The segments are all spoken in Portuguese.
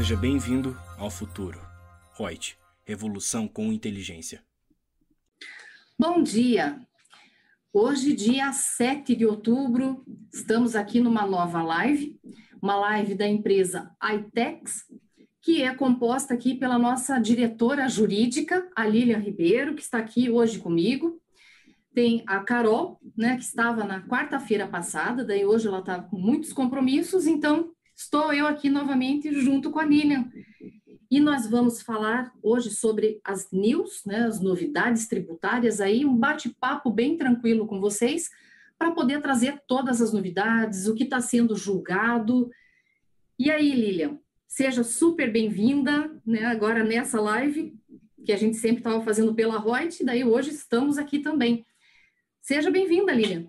Seja bem-vindo ao futuro. Reut, revolução com inteligência. Bom dia! Hoje, dia 7 de outubro, estamos aqui numa nova live, uma live da empresa iTex, que é composta aqui pela nossa diretora jurídica, a Lilian Ribeiro, que está aqui hoje comigo. Tem a Carol, né, que estava na quarta-feira passada, daí hoje ela está com muitos compromissos, então estou eu aqui novamente junto com a Lilian. E nós vamos falar hoje sobre as news, né, as novidades tributárias aí, um bate-papo bem tranquilo com vocês, para poder trazer todas as novidades, o que está sendo julgado. E aí, Lilian, seja super bem-vinda, né, agora nessa live, que a gente sempre estava fazendo pela Reut, daí hoje estamos aqui também. Seja bem-vinda, Lilian.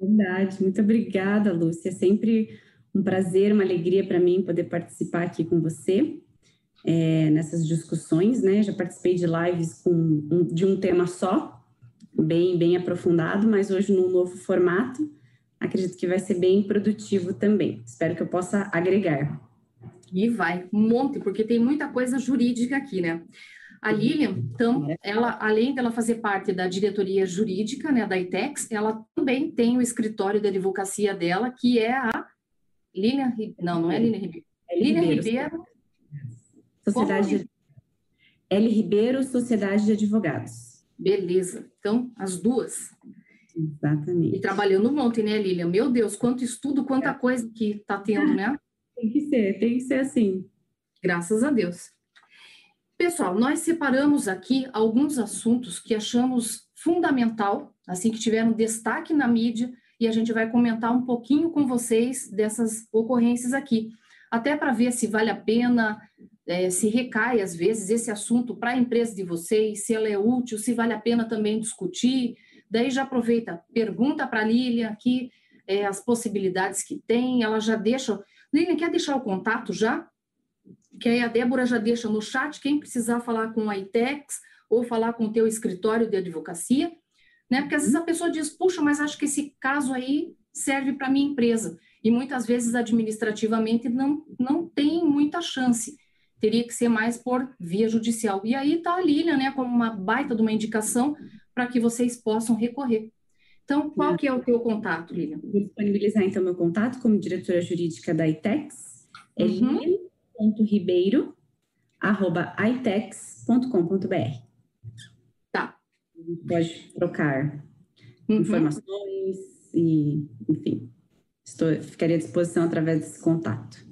Verdade, muito obrigada, Lúcia. Sempre um prazer, uma alegria para mim poder participar aqui com você é, nessas discussões, né? Já participei de lives com um, de um tema só, bem, bem aprofundado, mas hoje num novo formato. Acredito que vai ser bem produtivo também. Espero que eu possa agregar. E vai, um monte, porque tem muita coisa jurídica aqui, né? A Lilian, então, ela, além dela fazer parte da diretoria jurídica, né, da ITEX, ela também tem o escritório de advocacia dela, que é a Lilian, não, não é Lilian Ribeiro. É Lilian Ribeiro. Sociedade de... L. Ribeiro, Sociedade de Advogados. Beleza. Então, as duas. Exatamente. E trabalhando um monte, né, Lilian? Meu Deus, quanto estudo, quanta é. coisa que está tendo, né? Tem que ser, tem que ser assim. Graças a Deus. Pessoal, nós separamos aqui alguns assuntos que achamos fundamental, assim que tiveram destaque na mídia, e a gente vai comentar um pouquinho com vocês dessas ocorrências aqui, até para ver se vale a pena, é, se recai às vezes esse assunto para a empresa de vocês, se ela é útil, se vale a pena também discutir. Daí já aproveita, pergunta para a Lilian aqui é, as possibilidades que tem, ela já deixa. Lilian, quer deixar o contato já? Que aí a Débora já deixa no chat, quem precisar falar com a ITEX ou falar com o teu escritório de advocacia, né? Porque às vezes a pessoa diz, puxa, mas acho que esse caso aí serve para minha empresa. E muitas vezes administrativamente não, não tem muita chance. Teria que ser mais por via judicial. E aí está a Lilian, né, como uma baita de uma indicação para que vocês possam recorrer. Então, qual que é o teu contato, Lilian? Vou disponibilizar, então, meu contato como diretora jurídica da ITEX. É uhum. lilian.ribeiro.itex.com.br pode trocar uhum. informações e, enfim, estou, ficaria à disposição através desse contato.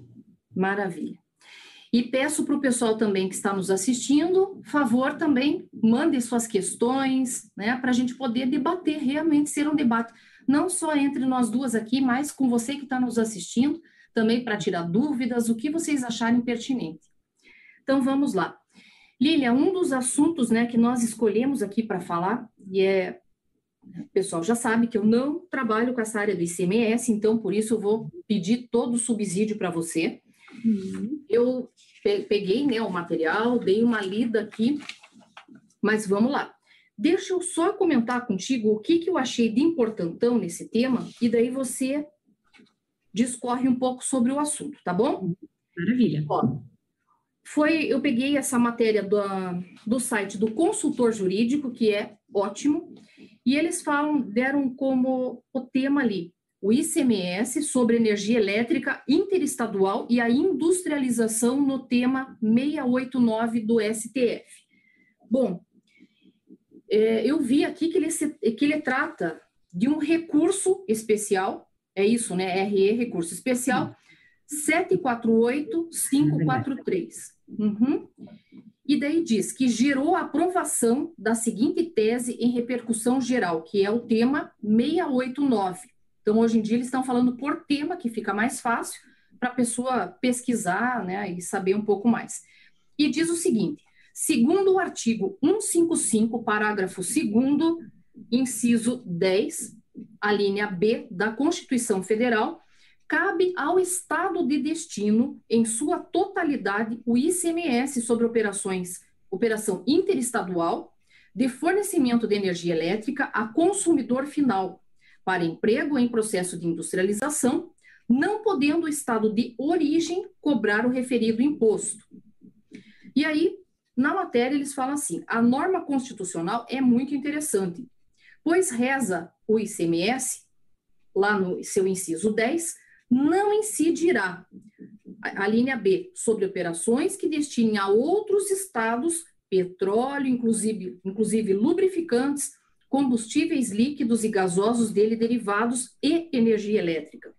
Maravilha. E peço para o pessoal também que está nos assistindo, favor também, mande suas questões, né, para a gente poder debater, realmente ser um debate, não só entre nós duas aqui, mas com você que está nos assistindo, também para tirar dúvidas, o que vocês acharem pertinente. Então, vamos lá. Lília, um dos assuntos né, que nós escolhemos aqui para falar, e é. O pessoal já sabe que eu não trabalho com essa área do ICMS, então por isso eu vou pedir todo o subsídio para você. Uhum. Eu peguei né, o material, dei uma lida aqui, mas vamos lá. Deixa eu só comentar contigo o que, que eu achei de importantão nesse tema, e daí você discorre um pouco sobre o assunto, tá bom? Maravilha. Ó, foi, eu peguei essa matéria do, do site do consultor jurídico, que é ótimo, e eles falam, deram como o tema ali, o ICMS sobre energia elétrica interestadual e a industrialização no tema 689 do STF. Bom, é, eu vi aqui que ele, se, que ele trata de um recurso especial, é isso, né? RE, recurso especial, 748543. Uhum. E daí diz que gerou a aprovação da seguinte tese em repercussão geral, que é o tema 689. Então, hoje em dia, eles estão falando por tema, que fica mais fácil para a pessoa pesquisar né, e saber um pouco mais. E diz o seguinte: segundo o artigo 155, parágrafo 2, inciso 10, a linha B da Constituição Federal, cabe ao Estado de destino, em sua totalidade, o ICMS sobre operações, operação interestadual, de fornecimento de energia elétrica a consumidor final, para emprego em processo de industrialização, não podendo o estado de origem cobrar o referido imposto. E aí, na matéria, eles falam assim: a norma constitucional é muito interessante, pois reza o ICMS, lá no seu inciso 10, não incidirá, a, a linha B, sobre operações que destinem a outros estados petróleo, inclusive, inclusive lubrificantes, combustíveis líquidos e gasosos dele derivados e energia elétrica.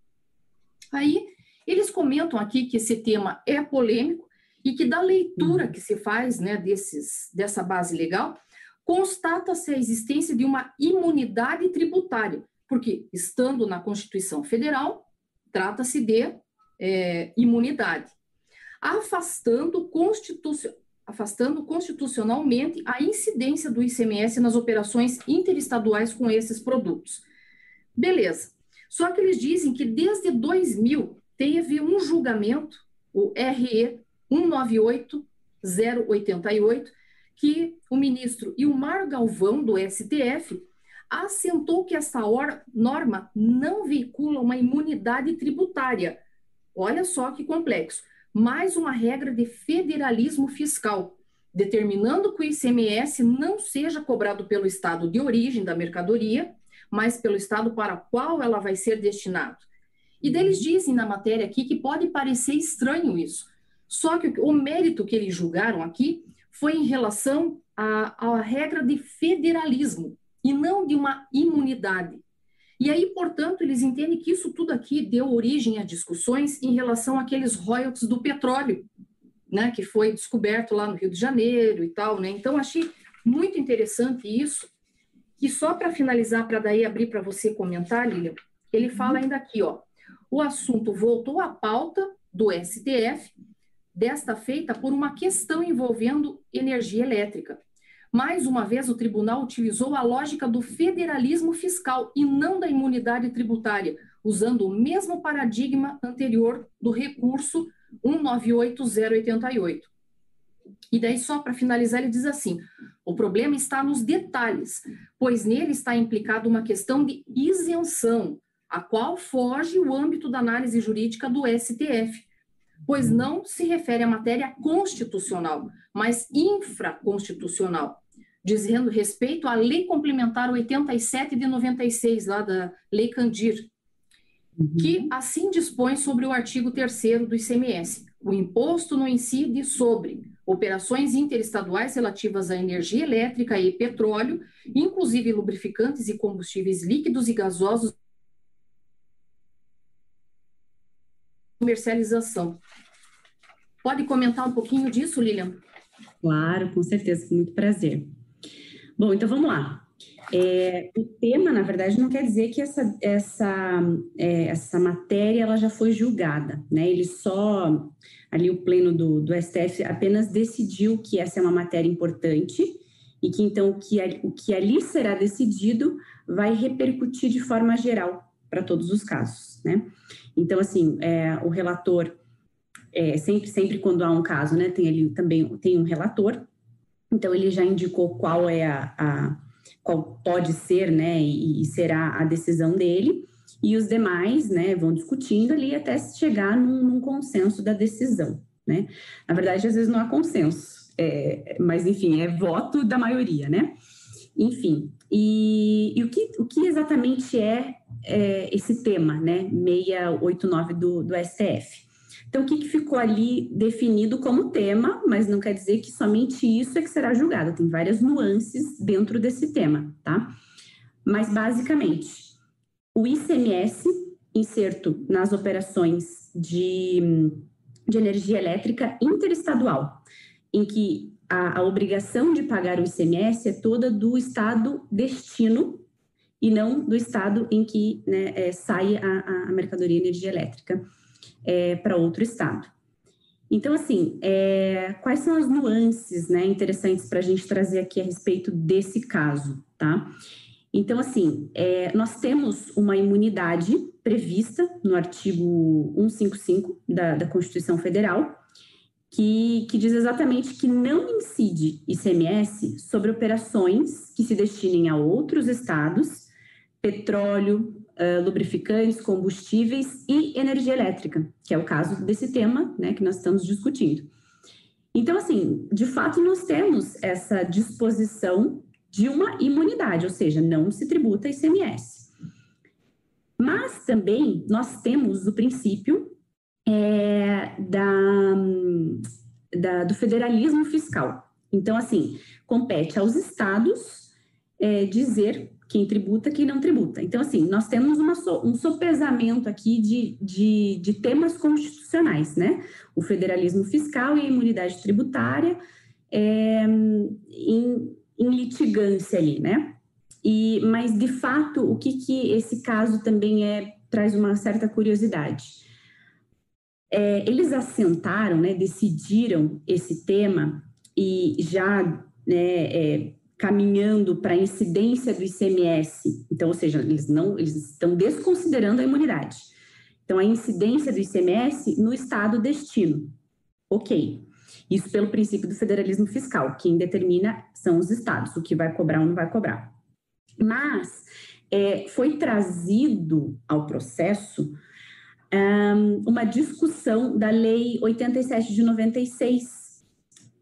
Aí, eles comentam aqui que esse tema é polêmico e que da leitura que se faz né, desses, dessa base legal, constata-se a existência de uma imunidade tributária, porque, estando na Constituição Federal, trata-se de é, imunidade, afastando, afastando constitucionalmente a incidência do ICMS nas operações interestaduais com esses produtos. Beleza. Só que eles dizem que desde 2000 teve um julgamento, o RE 198088, que o ministro Ilmar Galvão, do STF, assentou que essa norma não veicula uma imunidade tributária. Olha só que complexo. Mais uma regra de federalismo fiscal, determinando que o ICMS não seja cobrado pelo estado de origem da mercadoria, mas pelo estado para qual ela vai ser destinada. E deles dizem na matéria aqui que pode parecer estranho isso, só que o mérito que eles julgaram aqui foi em relação à, à regra de federalismo e não de uma imunidade. E aí, portanto, eles entendem que isso tudo aqui deu origem a discussões em relação àqueles royalties do petróleo, né, que foi descoberto lá no Rio de Janeiro e tal, né? Então, achei muito interessante isso. E só para finalizar, para daí abrir para você comentar, Lilian, ele fala ainda aqui, ó, o assunto voltou à pauta do STF desta feita por uma questão envolvendo energia elétrica. Mais uma vez, o tribunal utilizou a lógica do federalismo fiscal e não da imunidade tributária, usando o mesmo paradigma anterior do recurso 198088. E daí, só para finalizar, ele diz assim: o problema está nos detalhes, pois nele está implicada uma questão de isenção, a qual foge o âmbito da análise jurídica do STF, pois não se refere à matéria constitucional, mas infraconstitucional, dizendo respeito à Lei Complementar 87 de 96, lá da Lei Candir, uhum. que assim dispõe sobre o artigo 3 do ICMS. O imposto não incide sobre operações interestaduais relativas à energia elétrica e petróleo, inclusive lubrificantes e combustíveis líquidos e gasosos comercialização. Pode comentar um pouquinho disso, Lilian? Claro, com certeza, com muito prazer. Bom, então vamos lá. É, o tema, na verdade, não quer dizer que essa, essa, é, essa matéria ela já foi julgada, né? Ele só, ali o pleno do, do STF apenas decidiu que essa é uma matéria importante e que então o que, o que ali será decidido vai repercutir de forma geral para todos os casos, né? Então, assim, é, o relator, é, sempre, sempre quando há um caso, né, tem ali também tem um relator, então ele já indicou qual é a, a qual pode ser, né, e, e, será a decisão dele, e os demais, né, vão discutindo ali até chegar num, num consenso da decisão, né. Na verdade, às vezes não há consenso, é, mas enfim, é voto da maioria, né. Enfim, e, e o, que, o que exatamente é é, esse tema, né, 689 do, do STF. Então, o que, que, ficou ali definido como tema, mas não quer dizer que somente isso é que será julgado, tem várias nuances dentro desse tema, tá? Mas, basicamente, o ICMS, inserto nas operações de, de energia elétrica interestadual, em que a, a obrigação de pagar o ICMS é toda do estado destino e não do estado em que né, é, sai a, a, mercadoria energia elétrica é, para outro estado. Então, assim, é, quais são as nuances né, interessantes para a gente trazer aqui a respeito desse caso, tá? Então, assim, é, nós temos uma imunidade prevista no artigo 155 da, da Constituição Federal, que, que, diz exatamente que não incide ICMS sobre operações que se destinem a outros estados petróleo, uh, lubrificantes, combustíveis e energia elétrica, que é o caso desse tema né, que nós estamos discutindo. Então, assim, de fato, nós temos essa disposição de uma imunidade, ou seja, não se tributa ICMS. Mas também nós temos o princípio é, da, da, do federalismo fiscal. Então, assim, compete aos estados é, dizer quem tributa, quem não tributa. Então, assim, nós temos uma, um sopesamento aqui de, de, de, temas constitucionais, né? O federalismo fiscal e a imunidade tributária é, em, em litigância ali, né? E, mas, de fato, o que, que esse caso também é, traz uma certa curiosidade. É, eles assentaram, né, decidiram esse tema e já né, é, caminhando para a incidência do ICMS. Então, ou seja, eles não eles estão desconsiderando a imunidade. Então, a incidência do ICMS no estado destino. Ok. Isso pelo princípio do federalismo fiscal. Quem determina são os estados, o que vai cobrar ou não vai cobrar. Mas é, foi trazido ao processo um, uma discussão da Lei 87 de 96,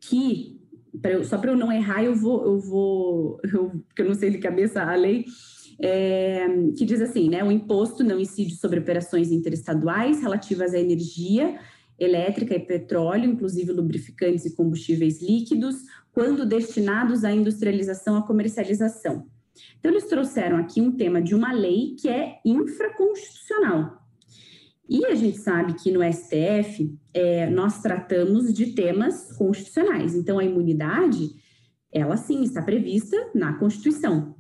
que eu, só para eu não errar, eu vou, eu vou, eu, porque eu não sei de cabeça a lei, é, que diz assim, né, o imposto não incide sobre operações interestaduais relativas à energia elétrica e petróleo, inclusive lubrificantes e combustíveis líquidos, quando destinados à industrialização ou comercialização. Então, eles trouxeram aqui um tema de uma lei que é infraconstitucional, e a gente sabe que no STF é, nós tratamos de temas constitucionais. Então, a imunidade, ela sim está prevista na Constituição.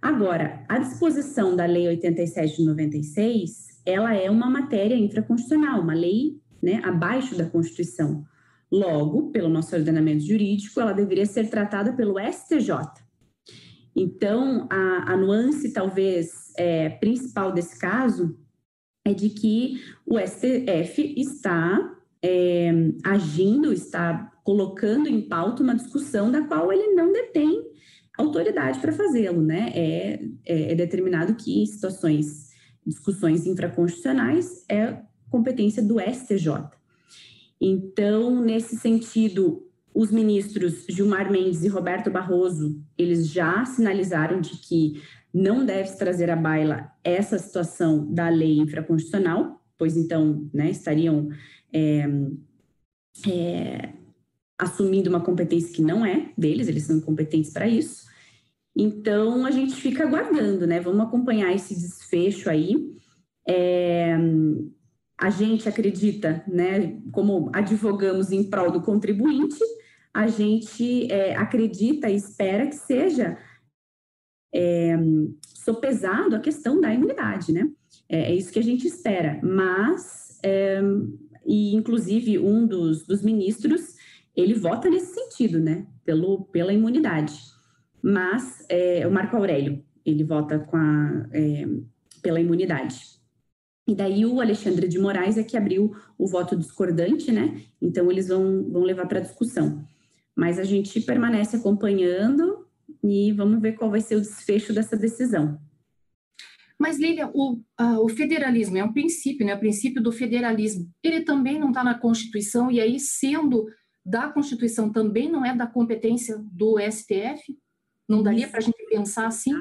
Agora, a disposição da Lei 87 de 96, ela é uma matéria infraconstitucional, uma lei né, abaixo da Constituição. Logo, pelo nosso ordenamento jurídico, ela deveria ser tratada pelo STJ. Então, a, a nuance, talvez, é, principal desse caso é de que o STF está é, agindo, está colocando em pauta uma discussão da qual ele não detém autoridade para fazê-lo, né? É, é, é, determinado que em situações, discussões infraconstitucionais, é competência do STJ. Então, nesse sentido, os ministros Gilmar Mendes e Roberto Barroso, eles já sinalizaram de que não deve trazer à baila essa situação da lei infraconstitucional, pois então né, estariam é, é, assumindo uma competência que não é deles, eles são incompetentes para isso. Então a gente fica aguardando, né? Vamos acompanhar esse desfecho aí. É, a gente acredita, né? Como advogamos em prol do contribuinte, a gente é, acredita e espera que seja é, sopesado a questão da imunidade, né? É, é isso que a gente espera. Mas, é, e inclusive um dos, dos ministros, ele vota nesse sentido, né? Pelo, pela imunidade. Mas é, o Marco Aurélio, ele vota com a, é, pela imunidade. E daí o Alexandre de Moraes é que abriu o voto discordante, né? Então eles vão, vão levar para discussão. Mas a gente permanece acompanhando e vamos ver qual vai ser o desfecho dessa decisão. Mas, Lília, o, uh, o federalismo é um princípio, né? O princípio do federalismo. Ele também não está na Constituição, e aí, sendo da Constituição, também não é da competência do STF? Não daria para a gente pensar assim?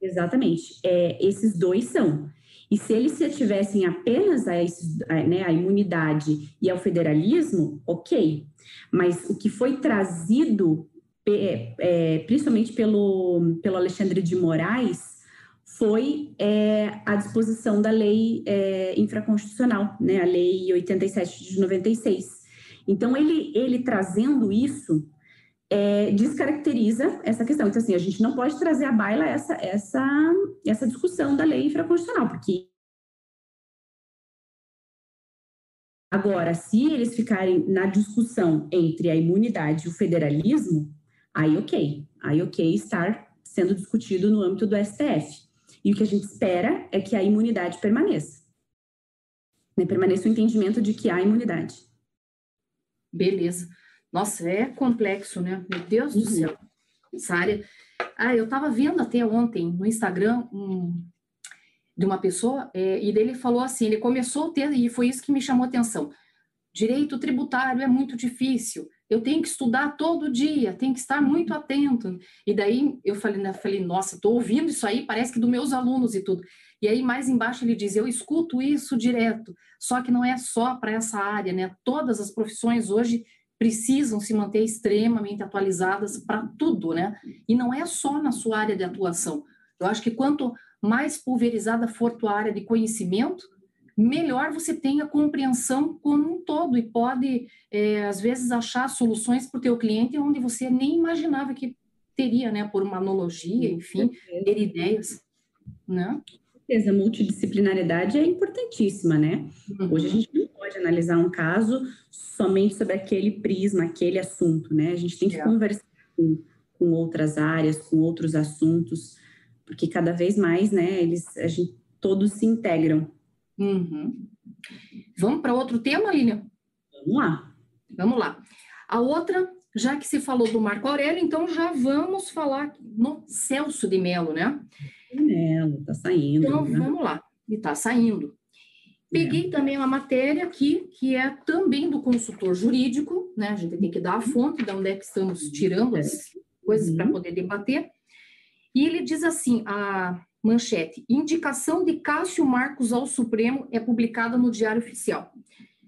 Exatamente. É, esses dois são. E se eles se tivessem apenas a, esses, a, né, a imunidade e ao federalismo, ok. Mas o que foi trazido é, é, principalmente pelo, pelo Alexandre de Moraes, foi é, a disposição da lei é, infraconstitucional, né, a lei 87 de 96. Então, ele, ele trazendo isso, é, descaracteriza essa questão. Então, assim, a gente não pode trazer à baila essa, essa, essa discussão da lei infraconstitucional, porque Agora, se eles ficarem na discussão entre a imunidade e o federalismo, aí ok, aí ok estar sendo discutido no âmbito do STF. E o que a gente espera é que a imunidade permaneça. Né? Permaneça o entendimento de que há imunidade. Beleza. Nossa, é complexo, né? Meu Deus uhum. do céu. Essa área. Ah, eu estava vendo até ontem no Instagram um, de uma pessoa, é, e dele falou assim, ele começou a ter, e foi isso que me chamou a atenção, direito tributário é muito difícil, eu tenho que estudar todo dia, tenho que estar muito atento. E daí eu falei, né, falei nossa, estou ouvindo isso aí, parece que dos meus alunos e tudo. E aí mais embaixo ele diz, eu escuto isso direto, só que não é só para essa área, né? Todas as profissões hoje precisam se manter extremamente atualizadas para tudo, né? E não é só na sua área de atuação. Eu acho que quanto mais pulverizada for tua área de conhecimento, melhor você tem a compreensão como um todo e pode, é, às vezes, achar soluções para o teu cliente onde você nem imaginava que teria, né, por uma analogia, enfim, ter ideias, né? certeza, a multidisciplinaridade é importantíssima, né? Uhum. Hoje a gente não pode analisar um caso somente sobre aquele prisma, aquele assunto, né? A gente tem que é. conversar com, com outras áreas, com outros assuntos, porque cada vez mais, né, eles, a gente, todos se integram. Uhum. Vamos para outro tema, Lilian? Vamos lá. Vamos lá. A outra, já que se falou do Marco Aurélio, então já vamos falar no Celso de Mello, né? Melo, tá saindo. Então, né? vamos lá. E tá saindo. Peguei é. também uma matéria aqui, que é também do consultor jurídico, né? A gente tem que dar a fonte de onde é que estamos tirando as coisas uhum. para poder debater. E ele diz assim: a manchete, indicação de Cássio Marcos ao Supremo é publicada no Diário Oficial.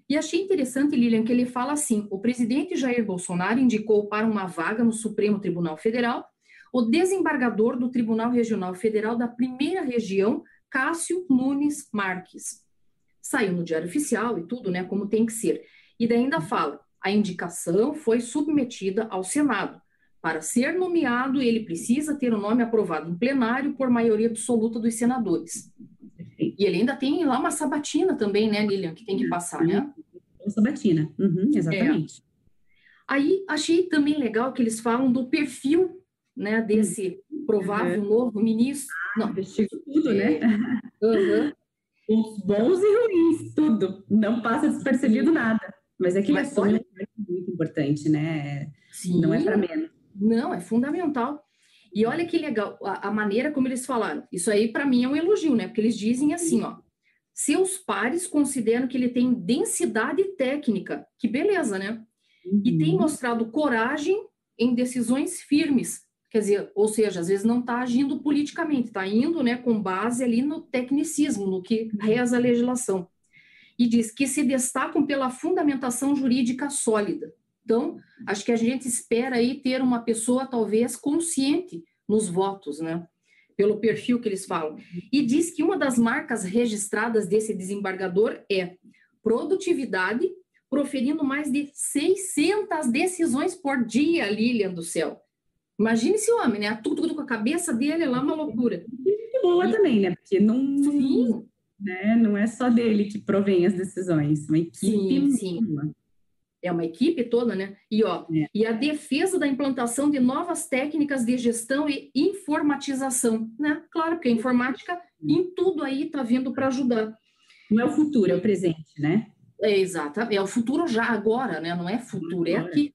E achei interessante, Lilian, que ele fala assim: o presidente Jair Bolsonaro indicou para uma vaga no Supremo Tribunal Federal o desembargador do Tribunal Regional Federal da Primeira Região, Cássio Nunes Marques. Saiu no Diário Oficial e tudo, né, como tem que ser. E daí ainda fala: a indicação foi submetida ao Senado. Para ser nomeado, ele precisa ter o nome aprovado em plenário por maioria absoluta dos senadores. E ele ainda tem lá uma sabatina também, né, Lilian, que tem que passar, né? Uma sabatina, uhum, exatamente. É. Aí achei também legal que eles falam do perfil né, desse provável uhum. novo ministro. Não, investiga tudo, né? Uhum. Os bons e ruins, tudo. Não passa despercebido nada. Mas é que ele é olha... muito importante, né? Sim. Não é para menos. Não, é fundamental. E olha que legal, a, a maneira como eles falaram. Isso aí, para mim, é um elogio, né? Porque eles dizem assim, ó. Seus pares consideram que ele tem densidade técnica. Que beleza, né? Uhum. E tem uhum. mostrado coragem em decisões firmes. Quer dizer, ou seja, às vezes não está agindo politicamente, está indo né, com base ali no tecnicismo, no que reza a legislação. E diz que se destacam pela fundamentação jurídica sólida. Então, acho que a gente espera aí ter uma pessoa talvez consciente nos votos, né? Pelo perfil que eles falam. E diz que uma das marcas registradas desse desembargador é produtividade, proferindo mais de 600 decisões por dia, Lilian do céu. Imagine esse homem, né? Tudo, tudo com a cabeça dele é lá uma loucura. Muito boa e... também, né? Porque não, Sim. Né? não é só dele que provém as decisões, uma equipe. Sim, sim é uma equipe toda, né? E, ó, é. e a defesa da implantação de novas técnicas de gestão e informatização, né? Claro, porque a informática em tudo aí está vindo para ajudar. Não é o futuro, é o presente, né? É, exato, é o futuro já agora, né? Não é futuro, é aqui.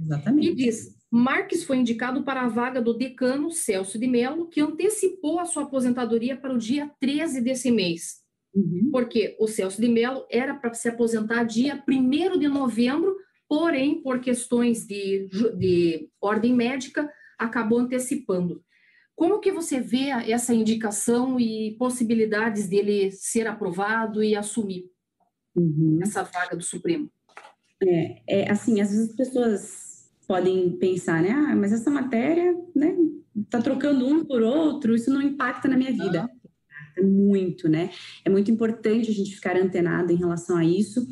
Exatamente. E diz, Marques foi indicado para a vaga do decano Celso de Mello, que antecipou a sua aposentadoria para o dia 13 desse mês. Uhum. Porque o Celso de Mello era para se aposentar dia 1 de novembro, porém, por questões de, de ordem médica, acabou antecipando. Como que você vê essa indicação e possibilidades dele ser aprovado e assumir uhum. essa vaga do Supremo? É, é, assim, às vezes as pessoas podem pensar, né? Ah, mas essa matéria, né? Tá trocando um por outro, isso não impacta na minha vida. Uhum muito, né? É muito importante a gente ficar antenado em relação a isso,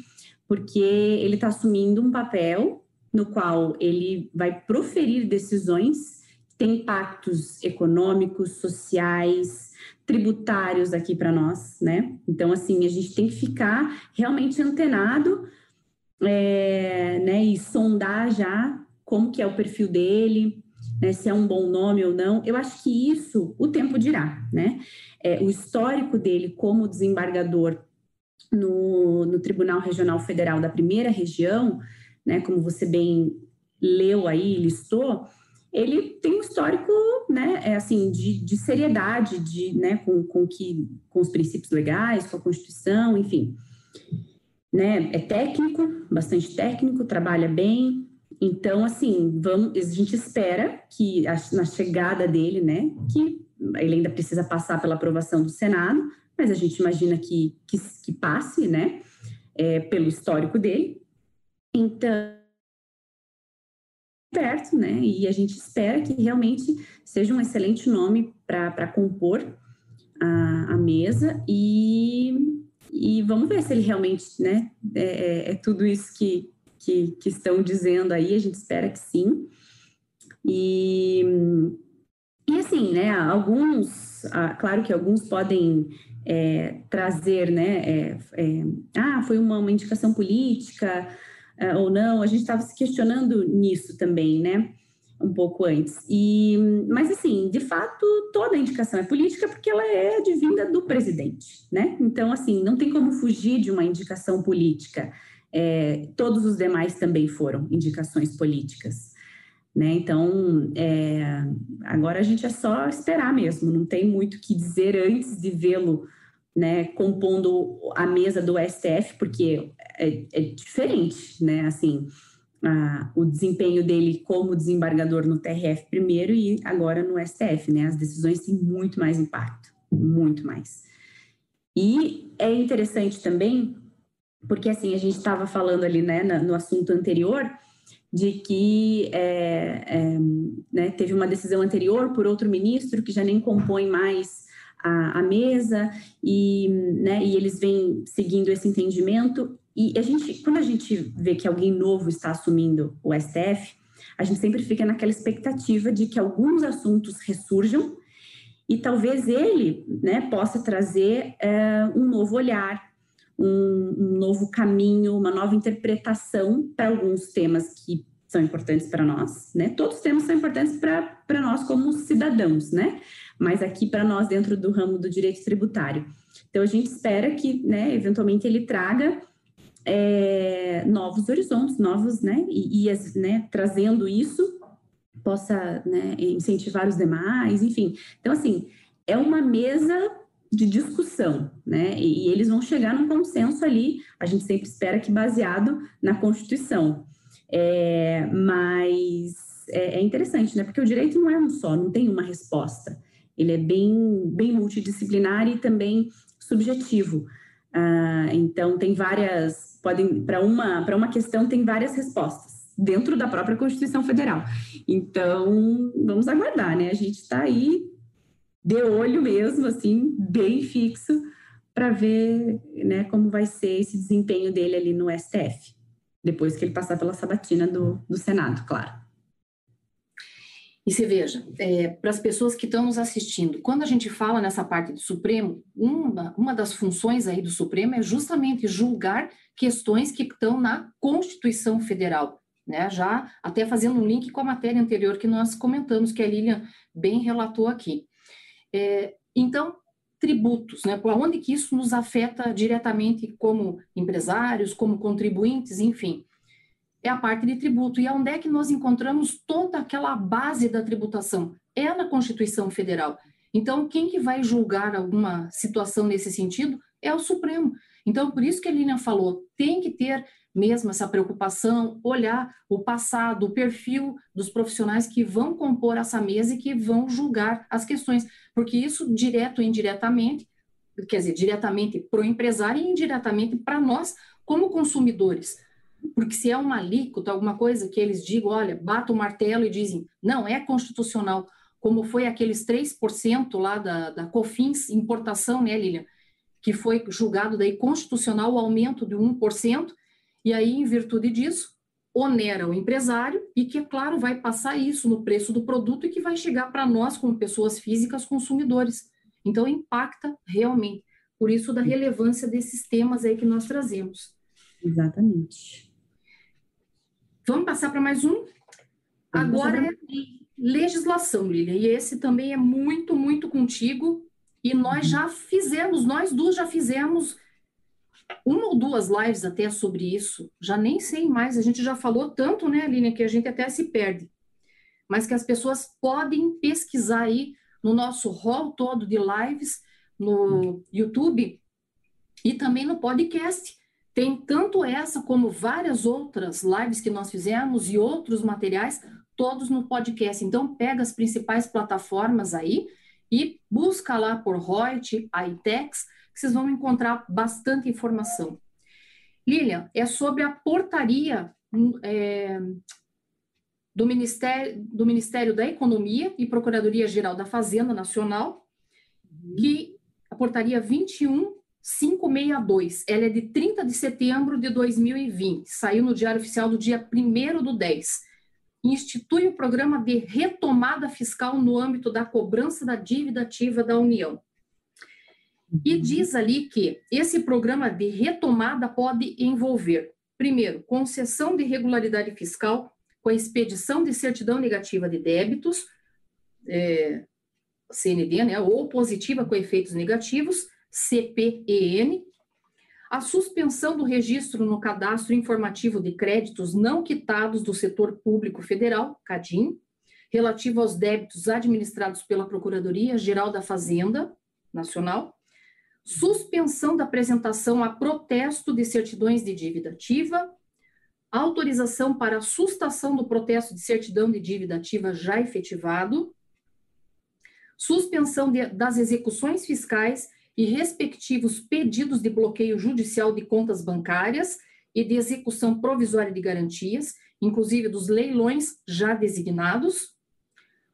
porque ele está assumindo um papel no qual ele vai proferir decisões que têm impactos econômicos, sociais, tributários aqui para nós, né? Então, assim, a gente tem que ficar realmente antenado, é, né? E sondar já como que é o perfil dele, né, se é um bom nome ou não. Eu acho que isso o tempo dirá, né? É, o histórico dele como desembargador no, no Tribunal Regional Federal da Primeira Região, né, como você bem leu aí, listou, ele tem um histórico, né, é assim, de, de seriedade, de, né, com, com, que, com os princípios legais, com a Constituição, enfim. Né, é técnico, bastante técnico, trabalha bem. Então, assim, vamos, a gente espera que a, na chegada dele, né, que ele ainda precisa passar pela aprovação do Senado, mas a gente imagina que, que, que passe, né, é, pelo histórico dele. Então, perto, né? E a gente espera que realmente seja um excelente nome para compor a, a, mesa e, e vamos ver se ele realmente, né? É, é, é tudo isso que, que, que, estão dizendo aí, a gente espera que sim. E, e assim, né? Alguns, claro que alguns podem é, trazer, né? É, é, ah, foi uma, uma indicação política uh, ou não, a gente estava se questionando nisso também, né? Um pouco antes. E, mas, assim, de fato, toda indicação é política porque ela é advinda do presidente, né? Então, assim, não tem como fugir de uma indicação política. É, todos os demais também foram indicações políticas. Né? Então, é, agora a gente é só esperar mesmo, não tem muito que dizer antes de vê-lo né, compondo a mesa do STF, porque é, é diferente, né, assim, a, o desempenho dele como desembargador no TRF primeiro e agora no STF, né, as decisões têm muito mais impacto, muito mais. E é interessante também, porque assim, a gente estava falando ali, né, no assunto anterior, de que é, é, né, teve uma decisão anterior por outro ministro que já nem compõe mais a, a mesa e, né, e eles vêm seguindo esse entendimento. E a gente, quando a gente vê que alguém novo está assumindo o STF, a gente sempre fica naquela expectativa de que alguns assuntos ressurjam e talvez ele né, possa trazer é, um novo olhar, um, um, novo caminho, uma nova interpretação para alguns temas que são importantes para nós, né? Todos os temas são importantes para nós como cidadãos, né? mas aqui para nós dentro do ramo do direito tributário. Então a gente espera que, né, eventualmente ele traga é, novos horizontes, novos, né, e, e né, trazendo isso possa né, incentivar os demais, enfim. Então assim é uma mesa de discussão, né? E, e, eles vão chegar num consenso ali. A gente sempre espera que baseado na Constituição. É, mas é, é, interessante, né? Porque o direito não é um só, não tem uma resposta. Ele é bem, bem multidisciplinar e também subjetivo. Ah, então, tem várias, podem, para uma, para uma questão, tem várias respostas dentro da própria Constituição Federal. Então, vamos aguardar, né? A gente está aí de olho mesmo, assim, bem fixo, para ver né, como vai ser esse desempenho dele ali no STF, depois que ele passar pela sabatina do, do Senado, claro. E você veja, é, para as pessoas que estão nos assistindo, quando a gente fala nessa parte do Supremo, uma, uma das funções aí do Supremo é justamente julgar questões que estão na Constituição Federal, né? Já até fazendo um link com a matéria anterior que nós comentamos, que a Lilian bem relatou aqui. É, então, tributos, né? Por onde que isso nos afeta diretamente como empresários, como contribuintes, enfim é a parte de tributo. E onde é que nós encontramos toda aquela base da tributação? É na Constituição Federal. Então, quem que vai julgar alguma situação nesse sentido é o Supremo. Então, por isso que a Lilian falou, tem que ter mesmo essa preocupação, olhar o passado, o perfil dos profissionais que vão compor essa mesa e que vão julgar as questões, porque isso direto ou indiretamente, quer dizer, diretamente para o empresário e indiretamente para nós como consumidores. Porque se é uma alíquota, alguma coisa que eles digam, olha, bata o martelo e dizem, não, é constitucional, como foi aqueles 3% lá da, da COFINS, importação, né, Lilian? Que foi julgado daí constitucional o aumento de 1%, e aí, em virtude disso, onera o empresário e que, é claro, vai passar isso no preço do produto e que vai chegar para nós, como pessoas físicas consumidores. Então, impacta realmente. Por isso, da relevância desses temas aí que nós trazemos. Exatamente. Vamos passar para mais um? Agora é legislação, Lília, e esse também é muito, muito contigo, e nós uhum. já fizemos, nós duas já fizemos uma ou duas lives até sobre isso, já nem sei mais, a gente já falou tanto, né, Aline, que a gente até se perde. mas que as pessoas podem pesquisar aí no nosso hall todo de lives no YouTube e também no podcast. Tem tanto essa como várias outras lives que nós fizemos e outros materiais, todos no podcast. Então, pega as principais plataformas aí e busca lá por Reut, iTex, que vocês vão encontrar bastante informação. Lilian, é sobre a portaria é, do, Ministério, do Ministério da Economia e Procuradoria-Geral da Fazenda Nacional, que a portaria 21 562. Ela é de 30 de setembro de 2020. Saiu no Diário Oficial do dia 1 do 10. Institui o programa de retomada fiscal no âmbito da cobrança da dívida ativa da União. E diz ali que esse programa de retomada pode envolver, primeiro, concessão de regularidade fiscal com a expedição de certidão negativa de débitos, é, CND, né, ou positiva com efeitos negativos, CPEN, a suspensão do registro no Cadastro Informativo de Créditos Não Quitados do Setor Público Federal, CADIM, relativo aos débitos administrados pela Procuradoria-Geral da Fazenda Nacional, suspensão da apresentação a protesto de certidões de dívida ativa, autorização para sustação do protesto de certidão de dívida ativa já efetivado, suspensão de, das execuções fiscais e respectivos pedidos de bloqueio judicial de contas bancárias e de execução provisória de garantias, inclusive dos leilões já designados,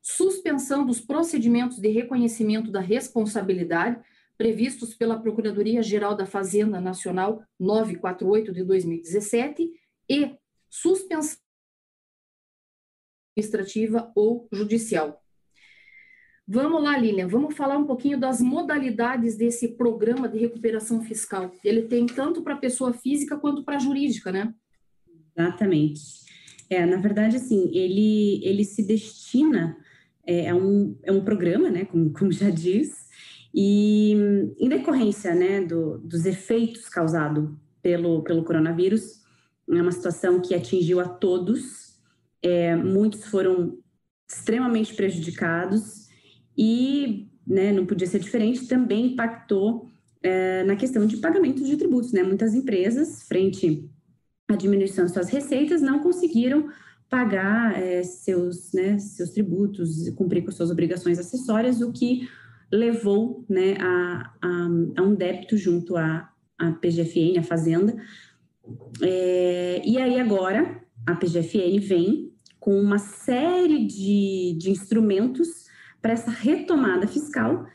suspensão dos procedimentos de reconhecimento da responsabilidade previstos pela Procuradoria-Geral da Fazenda Nacional 948 de 2017 e suspensão administrativa ou judicial. Vamos lá, Lilian, vamos falar um pouquinho das modalidades desse programa de recuperação fiscal. Ele tem tanto para pessoa física quanto para jurídica, né? Exatamente. É, na verdade, assim, ele, ele se destina é, um, é um programa, né, como, como já diz, e em decorrência, né, do, dos efeitos causados pelo, pelo coronavírus, é uma situação que atingiu a todos, é, muitos foram extremamente prejudicados, e né, não podia ser diferente, também impactou é, na questão de pagamento de tributos. Né? Muitas empresas, frente à diminuição de suas receitas, não conseguiram pagar é, seus, né, seus tributos, cumprir com suas obrigações acessórias, o que levou né, a, a, a um débito junto à, à PGFN, a Fazenda. É, e aí agora a PGFN vem com uma série de, de instrumentos para essa retomada fiscal,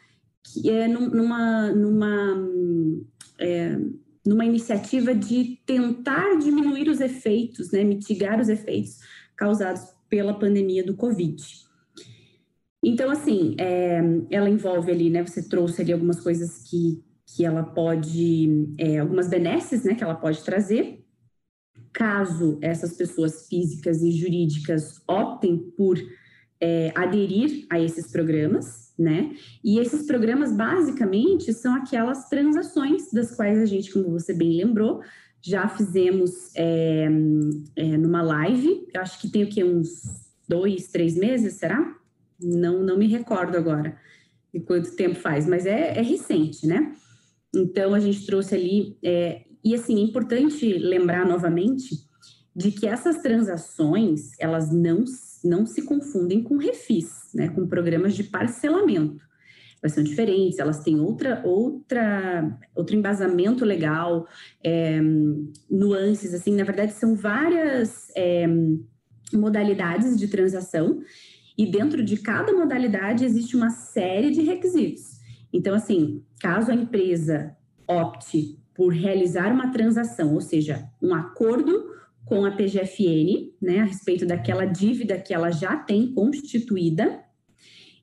que é numa, numa, é, numa iniciativa de tentar diminuir os efeitos, né, mitigar os efeitos causados pela pandemia do Covid. Então, assim, é, ela envolve ali, né, você trouxe ali algumas coisas que, que ela pode, é, algumas benesses, né, que ela pode trazer, caso essas pessoas físicas e jurídicas optem por é, aderir a esses programas, né? E esses programas, basicamente, são aquelas transações das quais a gente, como você bem lembrou, já fizemos é, é, numa live, eu acho que tem o que, uns dois, três meses, será? Não, não me recordo agora de quanto tempo faz, mas é, é recente, né? Então, a gente trouxe ali, é, e assim, é importante lembrar novamente de que essas transações, elas não não se confundem com refis, né, com programas de parcelamento. Elas são diferentes, elas têm outra, outra, outro embasamento legal, é, nuances, assim, na verdade são várias é, modalidades de transação e dentro de cada modalidade existe uma série de requisitos. Então, assim, caso a empresa opte por realizar uma transação, ou seja, um acordo com a PGFN, né, a respeito daquela dívida que ela já tem constituída.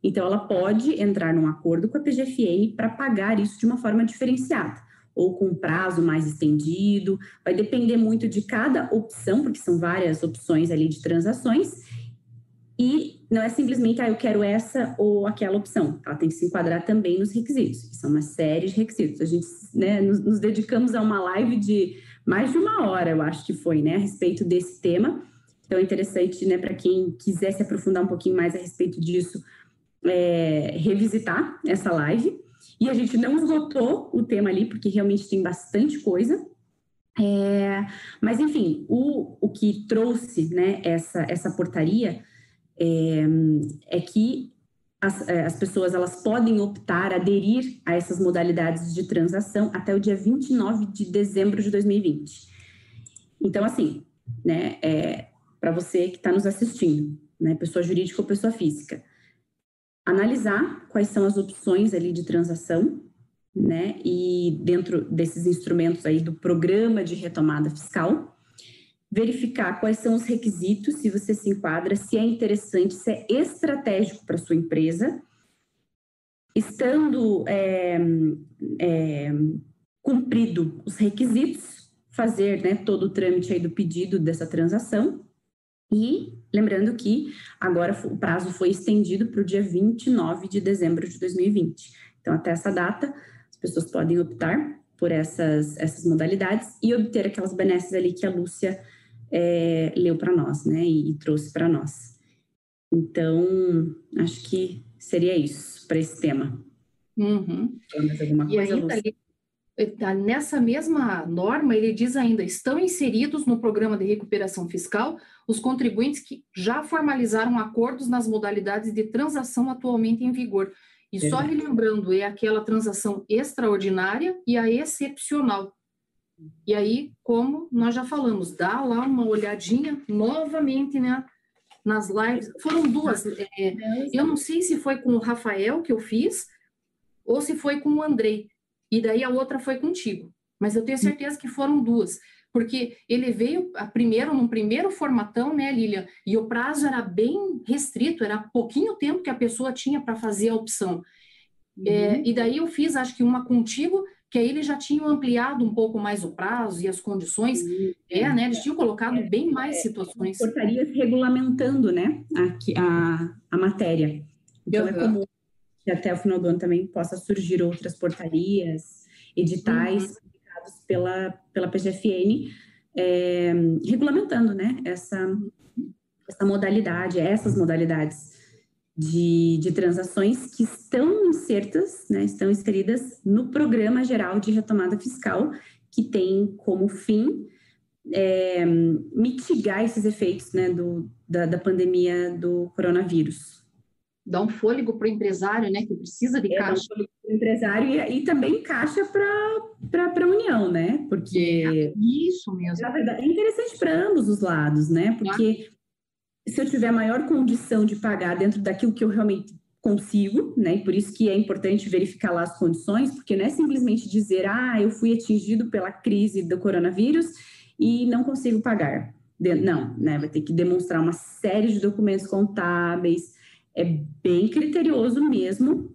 Então, ela pode entrar num acordo com a PGFN para pagar isso de uma forma diferenciada, ou com um prazo mais estendido. Vai depender muito de cada opção, porque são várias opções ali de transações. E não é simplesmente, ah, eu quero essa ou aquela opção. Ela tem que se enquadrar também nos requisitos, que são uma série de requisitos. A gente né, nos, nos dedicamos a uma live de mais de uma hora, eu acho que foi, né, a respeito desse tema, Então, é interessante, né, para quem quiser se aprofundar um pouquinho mais a respeito disso, é, revisitar essa live. E a gente não esgotou o tema ali, porque realmente tem bastante coisa. É, mas, enfim, o, o que trouxe né, essa, essa portaria é, é que as, é, as, pessoas elas podem optar, aderir a essas modalidades de transação até o dia 29 de dezembro de 2020. Então, assim, né, é, para você que está nos assistindo, né, pessoa jurídica ou pessoa física, analisar quais são as opções ali de transação, né? E dentro desses instrumentos aí do programa de retomada fiscal, verificar quais são os requisitos, se você se enquadra, se é interessante, se é estratégico para sua empresa, estando é, é, cumprido os requisitos, fazer né, todo o trâmite aí do pedido dessa transação e lembrando que agora o prazo foi estendido para o dia 29 de dezembro de 2020. Então, até essa data, as pessoas podem optar por essas, essas modalidades e obter aquelas benesses ali que a Lúcia é, leu para nós, né, e, e trouxe para nós. Então, acho que seria isso para esse tema. Uhum. Mais alguma coisa, e? Tá, nessa mesma norma, ele diz ainda: estão inseridos no programa de recuperação fiscal os contribuintes que já formalizaram acordos nas modalidades de transação atualmente em vigor. E só relembrando, é aquela transação extraordinária e a excepcional. E aí, como nós já falamos, dá lá uma olhadinha novamente né, nas lives. Foram duas. É, eu não sei se foi com o Rafael que eu fiz ou se foi com o Andrei e daí a outra foi contigo. Mas eu tenho certeza que foram duas, porque ele veio a primeiro num primeiro formatão, né, Lilian? E o prazo era bem restrito, era pouquinho tempo que a pessoa tinha para fazer a opção. É, uhum. É, e daí eu fiz, acho que uma contigo, que aí eles já tinham ampliado um pouco mais o prazo e as condições, uhum. é, né? Eles tinham colocado é, bem mais é, situações. Portarias regulamentando, né, a, a, a matéria. Então uhum. é comum que até o final do ano também possa surgir outras portarias, editais uhum. publicados pela, pela PGFN, é, regulamentando né, essa, essa modalidade, essas modalidades de, de transações que estão insertas, né, estão inseridas no Programa Geral de Retomada Fiscal, que tem como fim é, mitigar esses efeitos né, do, da, da pandemia do coronavírus dá um fôlego para o empresário, né, que precisa de é, caixa. Dá um para o empresário e, e, também caixa para a União, né? Porque. Isso mesmo. Verdade, é interessante para ambos os lados, né? Porque. Se eu tiver maior condição de pagar dentro daquilo que eu realmente consigo, né? E por isso que é importante verificar lá as condições, porque não é simplesmente dizer, ah, eu fui atingido pela crise do coronavírus e não consigo pagar. Não, né? Vai ter que demonstrar uma série de documentos contábeis, é bem criterioso mesmo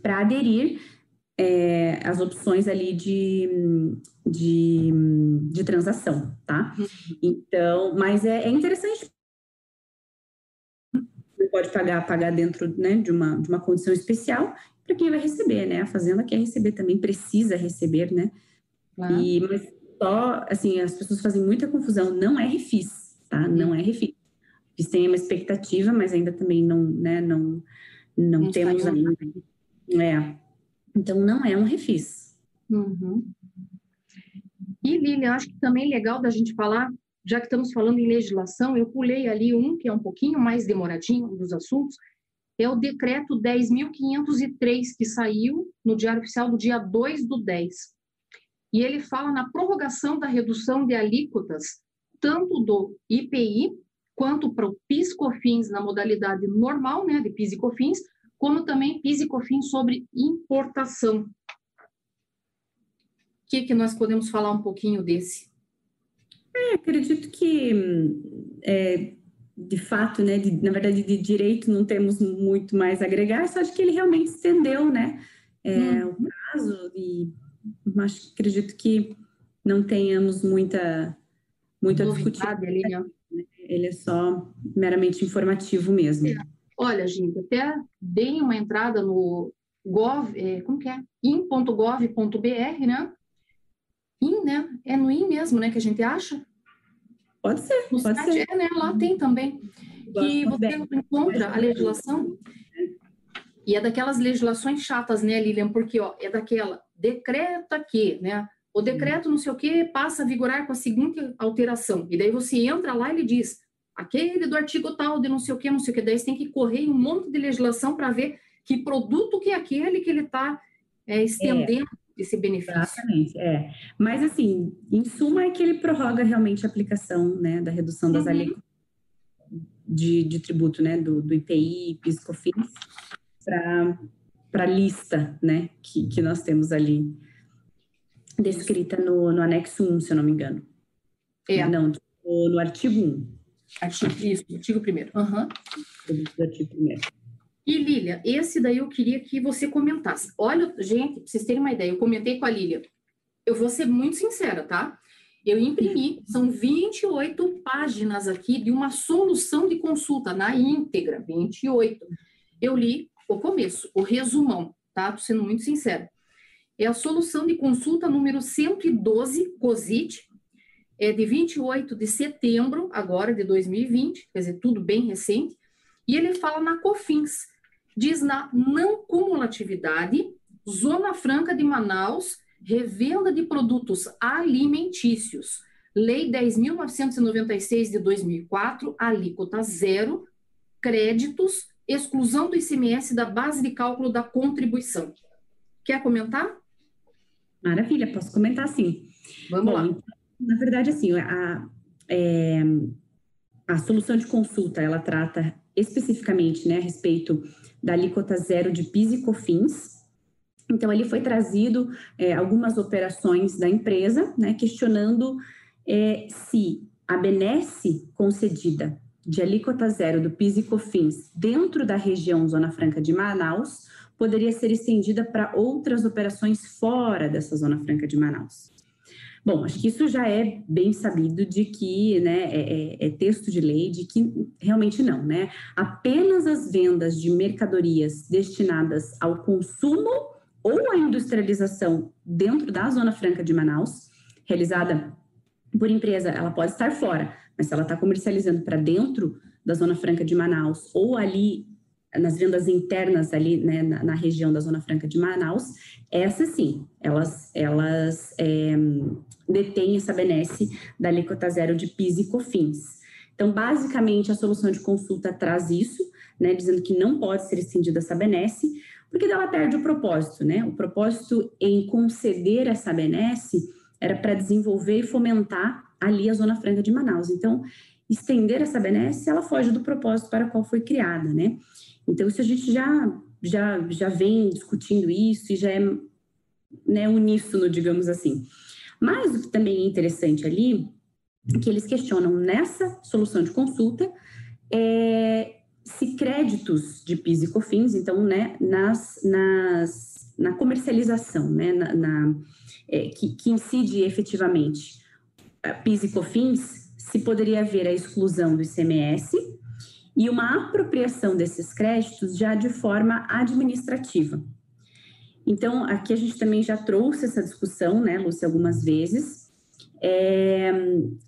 para aderir é, as opções ali de, de, de transação, tá? Uhum. Então, mas é, é interessante pode pagar, pagar dentro né, de, uma, de uma condição especial para quem vai receber, né? A fazenda quer receber também, precisa receber, né? Claro. E, mas só, assim, as pessoas fazem muita confusão, não é refis, tá? Não é refis eles têm uma expectativa, mas ainda também não, né, não, não, não temos ainda. É. Então, não é um refis. Uhum. E, Lilian, acho que também é legal da gente falar, já que estamos falando em legislação, eu pulei ali um que é um pouquinho mais demoradinho dos assuntos, é o decreto 10.503, que saiu no Diário Oficial do dia 2 do 10. E ele fala na prorrogação da redução de alíquotas, tanto do IPI quanto para o PIS COFINS na modalidade normal, né, de PIS e COFINS, como também PIS e COFINS sobre importação. O que, que nós podemos falar um pouquinho desse? É, acredito que, é, de fato, né, de, na verdade, de direito não temos muito mais a agregar, só acho que ele realmente estendeu, né, é, hum. o prazo e acho, acredito que não tenhamos muita, muita discutir. Ali, né? ele é só meramente informativo mesmo. É. Olha, gente, até dei uma entrada no gov, é, como que é? in.gov.br, né? In, né? É no in mesmo, né, que a gente acha? Pode ser, no pode site, ser. É, né? Lá tem também. Que você encontra a legislação e é daquelas legislações chatas, né, Lilian? Porque, ó, é daquela decreta que, né? O decreto não sei o que passa a vigorar com a seguinte alteração. E daí você entra lá e ele diz, aquele do artigo tal de não sei o que, não sei o que. Daí você tem que correr um monte de legislação para ver que produto que é aquele que ele está é, estendendo esse benefício. Exatamente, é. Mas, assim, em suma, é que ele prorroga realmente a aplicação né, da redução das uhum. alíquotas de, de, tributo, né, do, do IPI, PIS, COFINS, para a lista, né, que, que nós temos ali descrita no, no anexo 1, se eu não me engano. É. Não, no, no artigo 1. Artigo, isso, artigo 1 uhum. Artigo 1 E Lília, esse daí eu queria que você comentasse. Olha, gente, para vocês terem uma ideia, eu comentei com a Lília. Eu vou ser muito sincera, tá? Eu imprimi, são 28 páginas aqui de uma solução de consulta na íntegra, 28. Eu li o começo, o resumão, tá? Tô sendo muito sincera. É a solução de consulta número 112, COSIT, é de 28 de setembro, agora de 2020, quer dizer, tudo bem recente, e ele fala na COFINS, diz na não cumulatividade, Zona Franca de Manaus, revenda de produtos alimentícios, Lei 10.996 de 2004, alíquota zero, créditos, exclusão do ICMS da base de cálculo da contribuição. Quer comentar? Maravilha, posso comentar sim. Vamos Bom, lá. Então, na verdade, assim, a, é, a solução de consulta, ela trata especificamente né, a respeito da alíquota zero de PIS e COFINS. Então, ali foi trazido é, algumas operações da empresa, né, questionando é, se a benesse concedida de alíquota zero do PIS e COFINS dentro da região Zona Franca de Manaus poderia ser estendida para outras operações fora dessa Zona Franca de Manaus. Bom, acho que isso já é bem sabido de que, né, é, é, é, texto de lei, de que realmente não, né? Apenas as vendas de mercadorias destinadas ao consumo ou à industrialização dentro da Zona Franca de Manaus, realizada por empresa, ela pode estar fora, mas se ela está comercializando para dentro da Zona Franca de Manaus ou ali nas vendas internas ali né, na, na, região da Zona Franca de Manaus, essas sim, elas, elas é, detêm essa benesse da alíquota zero de PIS e COFINS. Então, basicamente, a solução de consulta traz isso, né, dizendo que não pode ser estendida essa benesse, porque ela perde o propósito, né? O propósito em conceder essa benesse era para desenvolver e fomentar ali a Zona Franca de Manaus. Então, estender essa benesse, ela foge do propósito para o qual foi criada, né? Então, isso a gente já, já, já vem discutindo isso e já é né, uníssono, digamos assim. Mas o que também é interessante ali, é que eles questionam nessa solução de consulta, é, se créditos de PIS e COFINS, então, né, nas, nas, na comercialização, né, na, na é, que, que incide efetivamente PIS e COFINS, se poderia haver a exclusão do ICMS e uma apropriação desses créditos já de forma administrativa. Então, aqui a gente também já trouxe essa discussão, né, Lúcia, algumas vezes. É,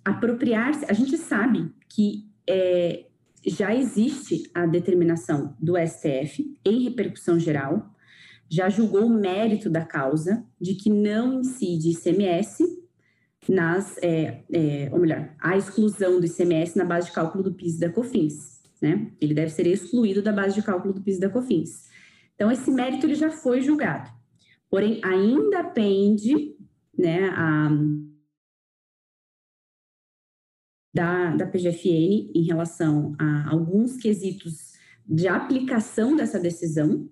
Apropriar-se, a gente sabe que é, já existe a determinação do STF em repercussão geral, já julgou o mérito da causa de que não incide ICMS nas, é, é, ou melhor, a exclusão do ICMS na base de cálculo do PIS e da COFINS né? Ele deve ser excluído da base de cálculo do PIS e da COFINS. Então, esse mérito ele já foi julgado. Porém, ainda pende, né, a, da, da PGFN em relação a alguns quesitos de aplicação dessa decisão,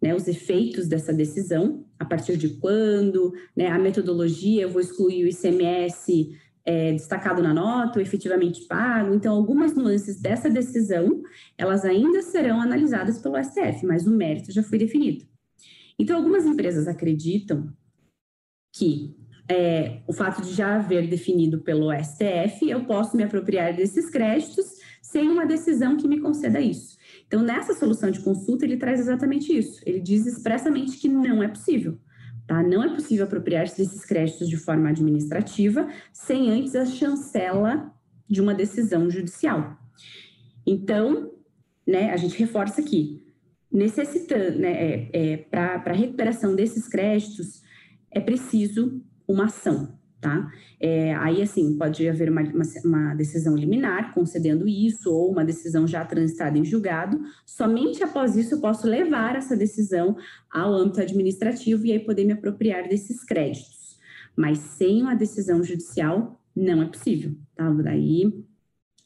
né, os efeitos dessa decisão, a partir de quando, né, a metodologia, eu vou excluir o ICMS é, destacado na nota ou efetivamente pago. Então, algumas nuances dessa decisão, elas ainda serão analisadas pelo STF, mas o mérito já foi definido. Então, algumas empresas acreditam que é, o fato de já haver definido pelo STF, eu posso me apropriar desses créditos sem uma decisão que me conceda isso. Então, nessa solução de consulta, ele traz exatamente isso. Ele diz expressamente que não é possível. Tá? Não é possível apropriar-se desses créditos de forma administrativa sem antes a chancela de uma decisão judicial. Então, né, a gente reforça aqui, necessitando, né, é, é, para a recuperação desses créditos, é preciso uma ação, tá? É, aí, assim, pode haver uma, uma, uma, decisão liminar concedendo isso, ou uma decisão já transitada em julgado. Somente após isso eu posso levar essa decisão ao âmbito administrativo e aí poder me apropriar desses créditos. Mas sem uma decisão judicial, não é possível, tá? Daí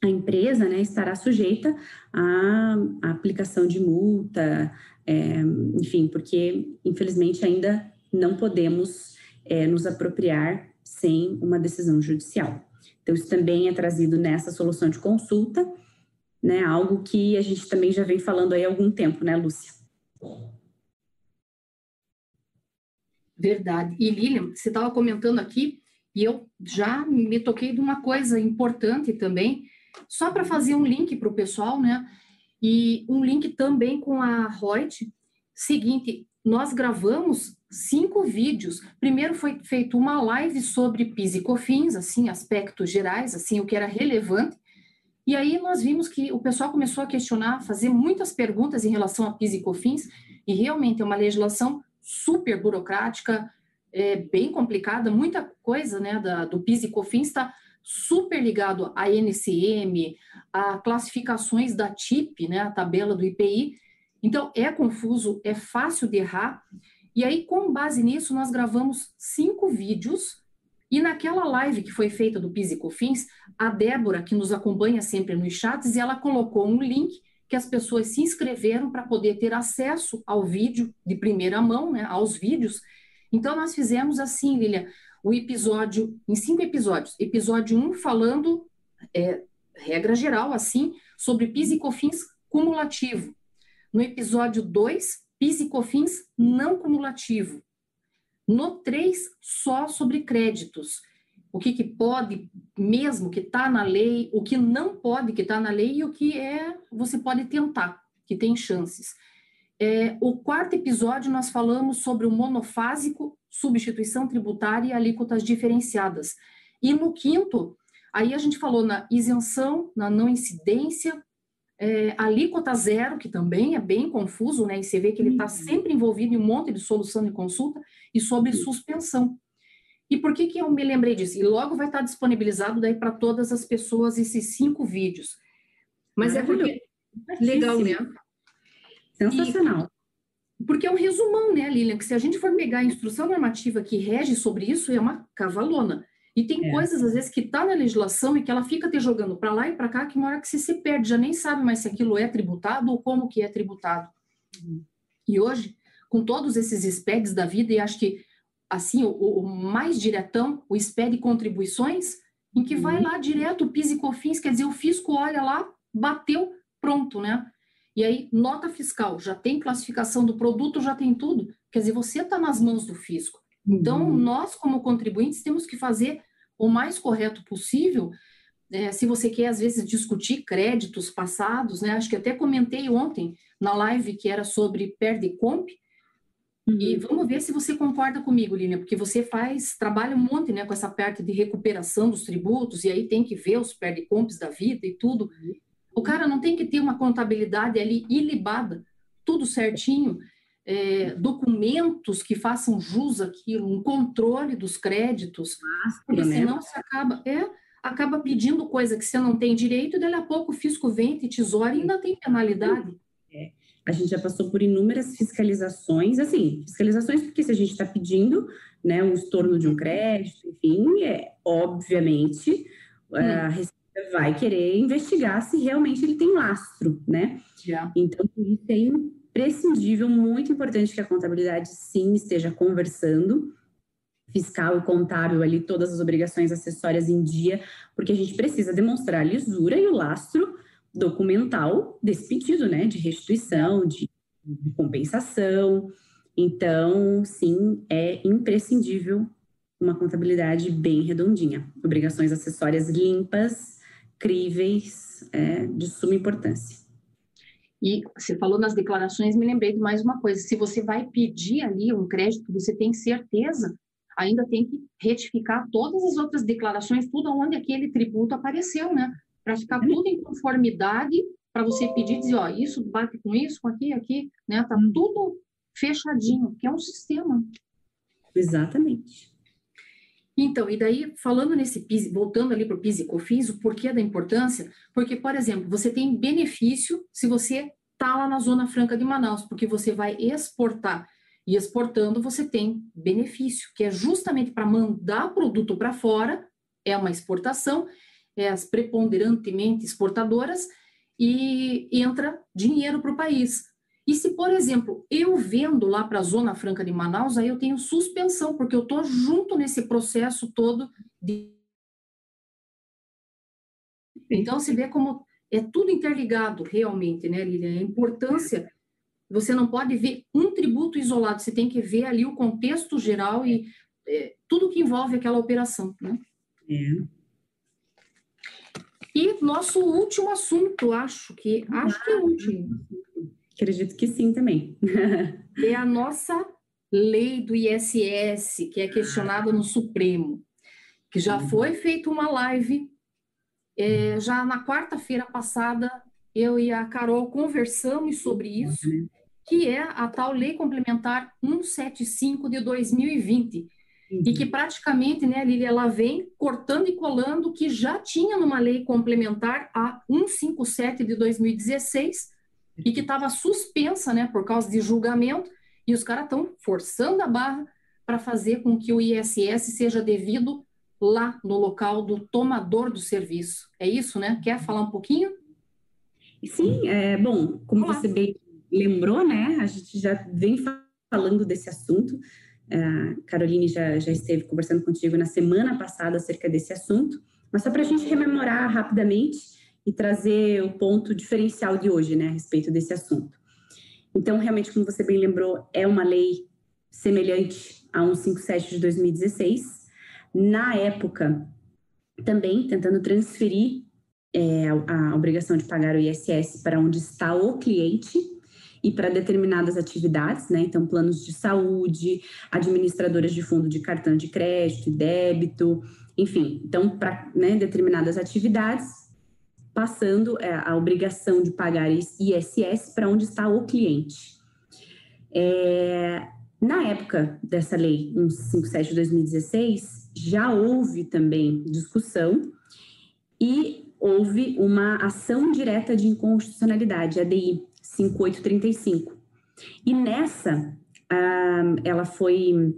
a empresa né, estará sujeita à, à aplicação de multa, é, enfim, porque infelizmente ainda não podemos é, nos apropriar sem uma decisão judicial. Então, isso também é trazido nessa solução de consulta, né? Algo que a gente também já vem falando aí há algum tempo, né, Lúcia? Verdade. E Lilian, você estava comentando aqui, e eu já me toquei de uma coisa importante também, só para fazer um link para o pessoal, né? E um link também com a Reut. Seguinte, nós gravamos cinco vídeos. Primeiro foi feito uma live sobre PIS e COFINS, assim, aspectos gerais, assim, o que era relevante. E aí nós vimos que o pessoal começou a questionar, fazer muitas perguntas em relação a PIS e COFINS, e realmente é uma legislação super burocrática, é, bem complicada, muita coisa né, da, do PIS e COFINS está super ligado à NCM, a classificações da TIP, né, a tabela do IPI, então, é confuso, é fácil de errar. E aí, com base nisso, nós gravamos cinco vídeos. E naquela live que foi feita do PIS e COFINS, a Débora, que nos acompanha sempre nos chats, ela colocou um link que as pessoas se inscreveram para poder ter acesso ao vídeo de primeira mão, né, aos vídeos. Então, nós fizemos assim, Lilia, o episódio, em cinco episódios. Episódio 1, um, falando, é, regra geral, assim, sobre PIS e COFINS cumulativo. No episódio 2, PIS e COFINS não cumulativo. No 3, só sobre créditos. O que, que pode mesmo que está na lei, o que não pode que está na lei e o que é você pode tentar, que tem chances. É, o quarto episódio nós falamos sobre o monofásico, substituição tributária e alíquotas diferenciadas. E no quinto, aí a gente falou na isenção, na não incidência, é, alíquota zero, que também é bem confuso, né? E você vê que ele está uhum. sempre envolvido em um monte de solução de consulta e sobre suspensão. E por que, que eu me lembrei disso? E logo vai estar disponibilizado daí para todas as pessoas esses cinco vídeos. Mas é porque. Legal, né? Sensacional. E, porque é um resumão, né, Lilian? Que se a gente for pegar a instrução normativa que rege sobre isso, é uma cavalona. E tem é. coisas, às vezes, que está na legislação e que ela fica te jogando para lá e para cá, que uma hora que você se perde, já nem sabe mais se aquilo é tributado ou como que é tributado. Uhum. E hoje, com todos esses SPEDs da vida, e acho que, assim, o, o mais diretão, o SPED contribuições, em que uhum. vai lá direto o PIS e COFINS, quer dizer, o fisco olha lá, bateu, pronto, né? E aí, nota fiscal, já tem classificação do produto, já tem tudo. Quer dizer, você está nas mãos do fisco. Então, uhum. nós, como contribuintes, temos que fazer o mais correto possível. É, se você quer, às vezes, discutir créditos passados, né? Acho que até comentei ontem na live que era sobre perde comp. Uhum. E vamos ver se você concorda comigo, Lina, porque você faz, trabalha um monte né, com essa parte de recuperação dos tributos, e aí tem que ver os perde comps da vida e tudo. O cara não tem que ter uma contabilidade ali ilibada, tudo certinho é, documentos que façam jus àquilo, um controle dos créditos, porque né? senão você acaba, é, acaba pedindo coisa que você não tem direito, e daí a pouco o fisco vem, te tesoura e ainda tem penalidade. É. A gente já passou por inúmeras fiscalizações, assim, fiscalizações porque se a gente está pedindo né, um estorno de um crédito, enfim, é obviamente hum. a Receita vai querer investigar se realmente ele tem lastro, né? Então, por isso é prescindível, muito importante que a contabilidade sim esteja conversando, fiscal e contábil ali, todas as obrigações acessórias em dia, porque a gente precisa demonstrar a lisura e o lastro documental desse pedido, né, de restituição, de, de compensação. Então, sim, é imprescindível uma contabilidade bem redondinha, obrigações acessórias limpas, críveis, é, de suma importância. E você falou nas declarações, me lembrei de mais uma coisa. Se você vai pedir ali um crédito, você tem certeza, ainda tem que retificar todas as outras declarações, tudo onde aquele tributo apareceu, né? Para ficar uhum. tudo em conformidade, para você pedir, dizer, ó, isso bate com isso, com aqui, aqui, né? Tá uhum. tudo fechadinho, que é um sistema. Exatamente. Então, e daí, falando nesse PIS, voltando ali para o PIS e COFINS, o porquê da importância, porque, por exemplo, você tem benefício se você está lá na Zona Franca de Manaus, porque você vai exportar. E exportando, você tem benefício, que é justamente para mandar produto para fora, é uma exportação, é as preponderantemente exportadoras, e entra dinheiro para o país. E se, por exemplo, eu vendo lá para a Zona Franca de Manaus, aí eu tenho suspensão, porque eu estou junto nesse processo todo de. Então, você vê como é tudo interligado realmente, né, Lilian? A importância. Você não pode ver um tributo isolado, você tem que ver ali o contexto geral e é, tudo que envolve aquela operação, né? É. E nosso último assunto, acho que acho que é o último. Acredito que sim também. é a nossa lei do ISS, que é questionada no Supremo, que já foi feita uma live, é, já na quarta-feira passada, eu e a Carol conversamos sobre isso, uhum. que é a tal Lei Complementar 175 de 2020, Uhum. E que uhum. praticamente, né, Lili, ela vem cortando e colando o que já tinha numa lei complementar a 157 de 2016, e que estava suspensa, né, por causa de julgamento, e os caras estão forçando a barra para fazer com que o ISS seja devido lá no local do tomador do serviço. É isso, né? Quer falar um pouquinho? Sim, é bom, como Olá. você bem lembrou, né? A gente já vem falando desse assunto. A Caroline já, já esteve conversando contigo na semana passada acerca desse assunto, mas só para a gente rememorar rapidamente, e trazer o ponto diferencial de hoje, né, a respeito desse assunto. Então, realmente, como você bem lembrou, é uma lei semelhante a 157 de 2016. Na época, também tentando transferir é, a, obrigação de pagar o ISS para onde está o cliente e para determinadas atividades, né? Então, planos de saúde, administradoras de fundo de cartão de crédito e débito, enfim. Então, para né, determinadas atividades, passando é, a obrigação de pagar ISS para onde está o cliente. É, na época dessa lei 157 de 2016, já houve também discussão e houve uma ação direta de inconstitucionalidade, ADI 5835. E nessa, ah, ela foi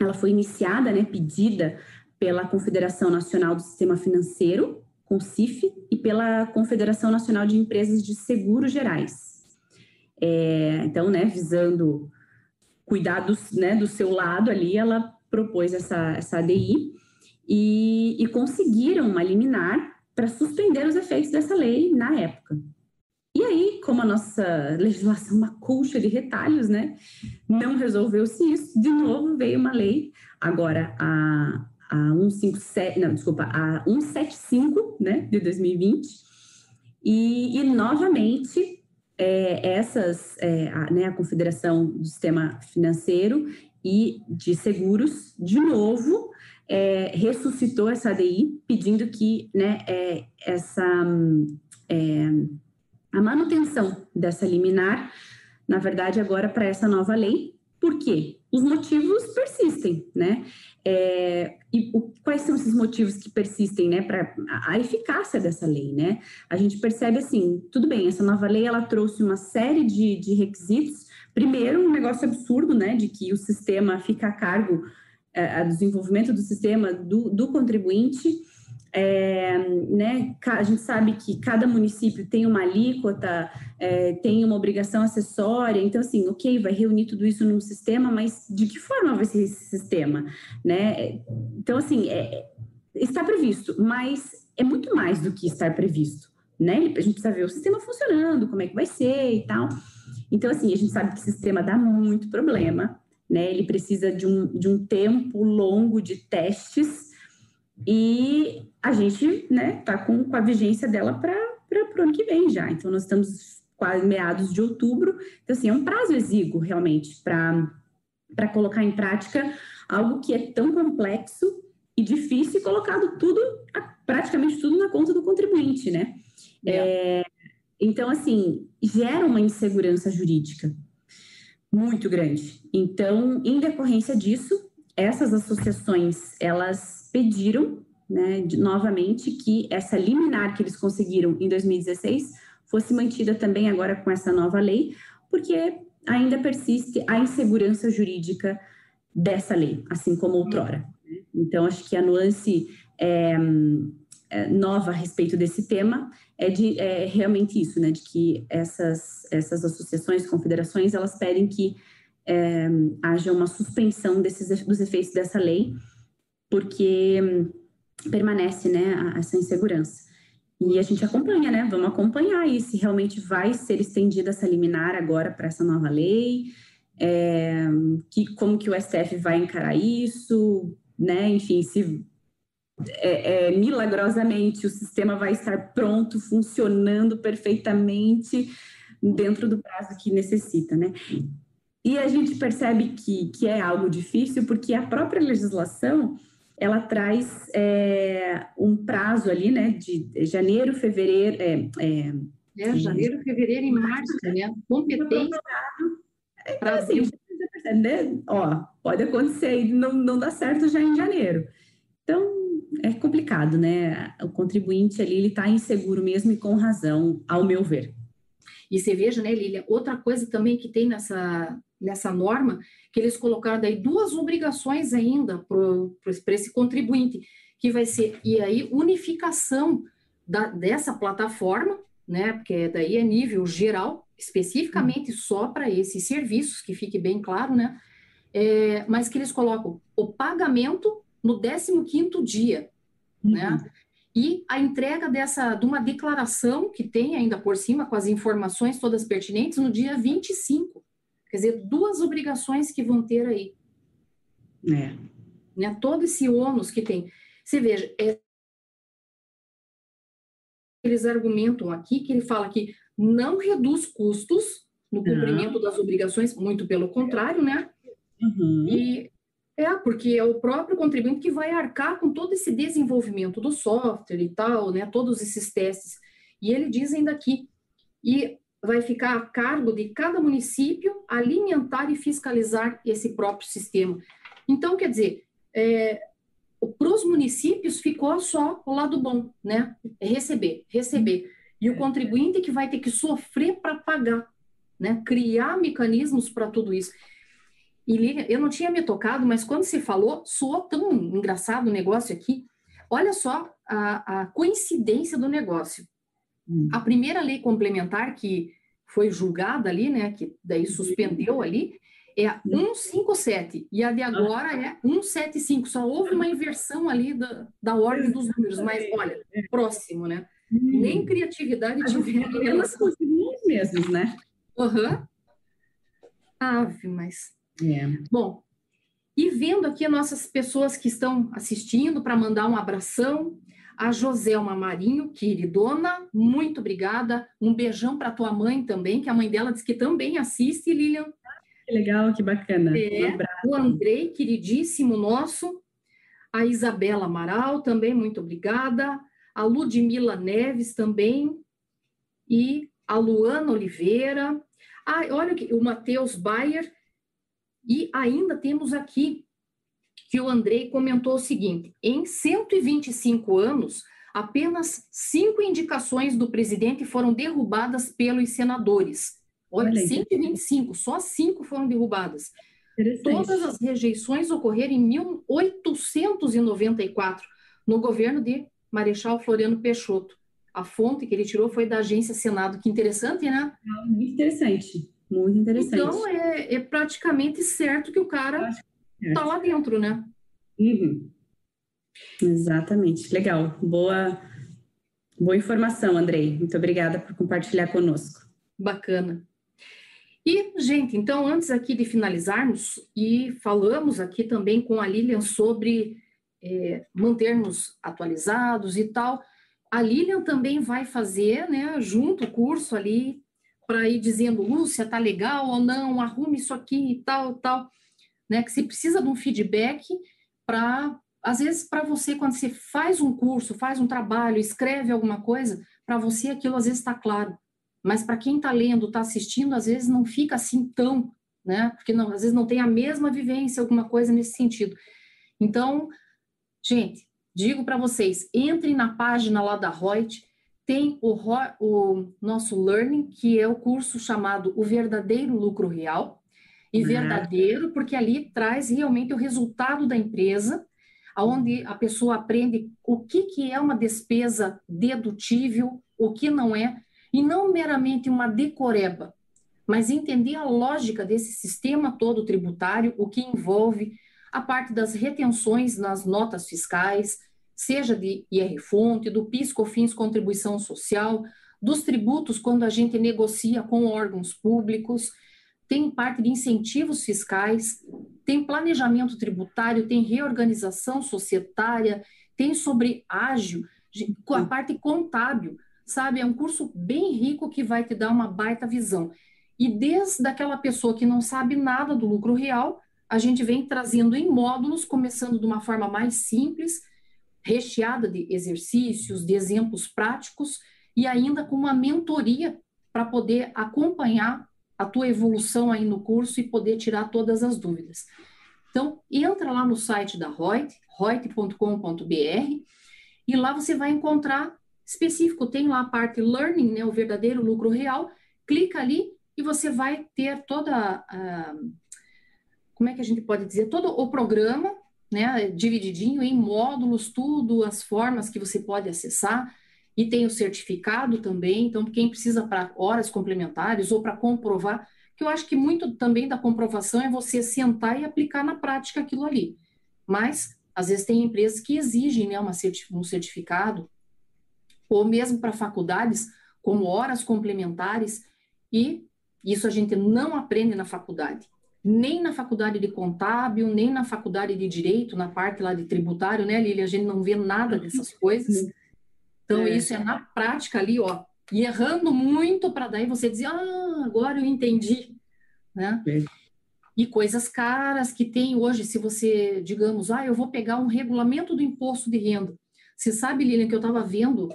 ela foi iniciada, né, pedida pela Confederação Nacional do Sistema Financeiro, CONCIF, e pela Confederação Nacional de Empresas de Seguros Gerais. É, então, né, visando cuidados né, do seu lado ali, ela propôs essa, essa ADI e, e conseguiram uma liminar para suspender os efeitos dessa lei na época. E aí, como a nossa legislação é uma colcha de retalhos, né, não resolveu-se isso, de novo veio uma lei, agora a, a 157, não, desculpa, a 175, né, de 2020, e, e novamente é, essas, é, a, né, a Confederação do Sistema Financeiro e de Seguros, de novo, é, ressuscitou essa ADI, pedindo que né, é, essa, é, a manutenção dessa liminar, na verdade, agora para essa nova lei, por quê? Os motivos persistem, né? É, e o, quais são esses motivos que persistem, né, para a, eficácia dessa lei, né? A gente percebe assim, tudo bem, essa nova lei ela trouxe uma série de, de requisitos. Primeiro, um negócio absurdo, né, de que o sistema fica a cargo, é, a desenvolvimento do sistema do, do contribuinte. É, né, a gente sabe que cada município tem uma alíquota, é, tem uma obrigação acessória, então, assim, ok, vai reunir tudo isso num sistema, mas de que forma vai ser esse sistema? Né? Então, assim, é, está previsto, mas é muito mais do que estar previsto. Né? A gente precisa ver o sistema funcionando, como é que vai ser e tal. Então, assim, a gente sabe que o sistema dá muito problema, né? Ele precisa de um, de um tempo longo de testes e a gente, né, tá com, com a vigência dela para o ano que vem já. Então, nós estamos quase meados de outubro. Então, assim, é um prazo exíguo, realmente, para colocar em prática algo que é tão complexo e difícil e colocado tudo, praticamente tudo na conta do contribuinte, né? É. É, então, assim, gera uma insegurança jurídica muito grande. Então, em decorrência disso, essas associações, elas pediram, né, de, novamente, que essa liminar que eles conseguiram em 2016 fosse mantida também agora com essa nova lei, porque ainda persiste a insegurança jurídica dessa lei, assim como outrora. Então, acho que a nuance é, é, nova a respeito desse tema é, de, é realmente isso, né, de que essas, essas associações, confederações, elas pedem que é, haja uma suspensão desses, dos efeitos dessa lei, porque hum, permanece, né, essa insegurança. E a gente acompanha, né? Vamos acompanhar aí se realmente vai ser estendida essa liminar agora para essa nova lei, é, que, como que o STF vai encarar isso, né? Enfim, se é, é, milagrosamente o sistema vai estar pronto, funcionando perfeitamente dentro do prazo que necessita, né? E a gente percebe que, que é algo difícil porque a própria legislação ela traz é, um prazo ali, né, de janeiro, fevereiro, é, é, é janeiro, fevereiro e março, né, competência então, assim, né? Ó, pode acontecer e não, não dá certo já em janeiro. Então, é complicado, né? O contribuinte ali, ele está inseguro mesmo e com razão, ao meu ver. E você veja, né, Lília, outra coisa também que tem nessa, nessa norma, que eles colocaram daí duas obrigações ainda para esse contribuinte, que vai ser, e aí, unificação da, dessa plataforma, né, porque daí é nível geral, especificamente só para esses serviços, que fique bem claro, né? É, mas que eles colocam o pagamento no 15º dia, uhum. né? E a entrega dessa, de uma declaração que tem ainda por cima, com as informações todas pertinentes, no dia 25. Quer dizer, duas obrigações que vão ter aí. É. Né? Todo esse ônus que tem. Você veja, é, eles argumentam aqui que ele fala que não reduz custos no cumprimento das obrigações, muito pelo contrário, né? Uhum. E é porque é o próprio contribuinte que vai arcar com todo esse desenvolvimento do software e tal, né? Todos esses testes. E ele diz ainda aqui, e vai ficar a cargo de cada município alimentar e fiscalizar esse próprio sistema. Então, quer dizer, é, para os municípios ficou só o lado bom, né? É receber, receber e o contribuinte que vai ter que sofrer para pagar, né? Criar mecanismos para tudo isso. E eu não tinha me tocado, mas quando se falou, soou tão engraçado o negócio aqui. Olha só a, a coincidência do negócio. Hum. A primeira lei complementar que foi julgada ali, né, que daí suspendeu ali, é a 157 hum. e a de agora é 175. Só houve uma inversão ali da, da ordem dos números, mas olha, próximo, né? Hum. Nem criatividade tiveram. Elas continuam os mesmos, né? Aham. Uhum. Ave, mas. É. Bom, e vendo aqui nossas pessoas que estão assistindo para mandar um abração. A Joselma Marinho, queridona, muito obrigada. Um beijão para tua mãe também, que a mãe dela diz que também assiste, Lilian. Que legal, que bacana. É, um o Andrei, queridíssimo nosso. A Isabela Amaral, também muito obrigada a Ludmila Neves também, e a Luana Oliveira. Ah, olha o Matheus Bayer. E ainda temos aqui que o Andrei comentou o seguinte: em 125 anos, apenas cinco indicações do presidente foram derrubadas pelos senadores. Olha, Olha 125, só cinco foram derrubadas. Todas as rejeições ocorreram em 1894, no governo de Marechal Floriano Peixoto. A fonte que ele tirou foi da agência Senado. Que interessante, né? Ah, muito interessante. Muito interessante. Então, é, é praticamente certo que o cara está lá dentro, né? Uhum. Exatamente. Legal. Boa, boa informação, Andrei. Muito obrigada por compartilhar conosco. Bacana. E, gente, então, antes aqui de finalizarmos, e falamos aqui também com a Lilian sobre é, mantermos atualizados e tal. A Lilian também vai fazer, né, junto o curso ali, para ir dizendo, Lúcia, tá legal ou não, arrume isso aqui e tal, tal. né? Que você precisa de um feedback para, às vezes, para você, quando você faz um curso, faz um trabalho, escreve alguma coisa, para você aquilo às vezes está claro. Mas para quem está lendo, está assistindo, às vezes não fica assim tão, né? Porque não, às vezes não tem a mesma vivência, alguma coisa nesse sentido. Então, gente, digo para vocês, entrem na página lá da Reut, tem o, o, nosso learning, que é o curso chamado O Verdadeiro Lucro Real. E uhum. verdadeiro, porque ali traz realmente o resultado da empresa, onde a pessoa aprende o que, que é uma despesa dedutível, o que não é, e não meramente uma decoreba, mas entender a lógica desse sistema todo tributário, o que envolve a parte das retenções nas notas fiscais, seja de IR-fonte, do PIS/COFINS contribuição social, dos tributos quando a gente negocia com órgãos públicos, tem parte de incentivos fiscais, tem planejamento tributário, tem reorganização societária, tem sobre ágil, a parte contábil sabe? É um curso bem rico que vai te dar uma baita visão. E desde aquela pessoa que não sabe nada do lucro real, a gente vem trazendo em módulos, começando de uma forma mais simples, recheada de exercícios, de exemplos práticos e ainda com uma mentoria para poder acompanhar a tua evolução aí no curso e poder tirar todas as dúvidas. Então, entra lá no site da Reut, reut.com.br, e lá você vai encontrar específico, tem lá a parte learning, né, o verdadeiro lucro real, clica ali e você vai ter toda a, como é que a gente pode dizer, todo o programa, né, divididinho em módulos, tudo, as formas que você pode acessar, e tem o certificado também, então quem precisa para horas complementares ou para comprovar, que eu acho que muito também da comprovação é você sentar e aplicar na prática aquilo ali. Mas, às vezes, tem empresas que exigem né, uma um certificado, ou mesmo para faculdades, como horas complementares, e isso a gente não aprende na faculdade. Nem na faculdade de contábil, nem na faculdade de direito, na parte lá de tributário, né, Lili? A gente não vê nada dessas coisas. Então, é. isso é na prática ali, ó, e errando muito para daí você dizer, ah, agora eu entendi, né? E coisas caras que tem hoje, se você, digamos, ah, eu vou pegar um regulamento do imposto de renda. Você sabe, Lilian, que eu estava vendo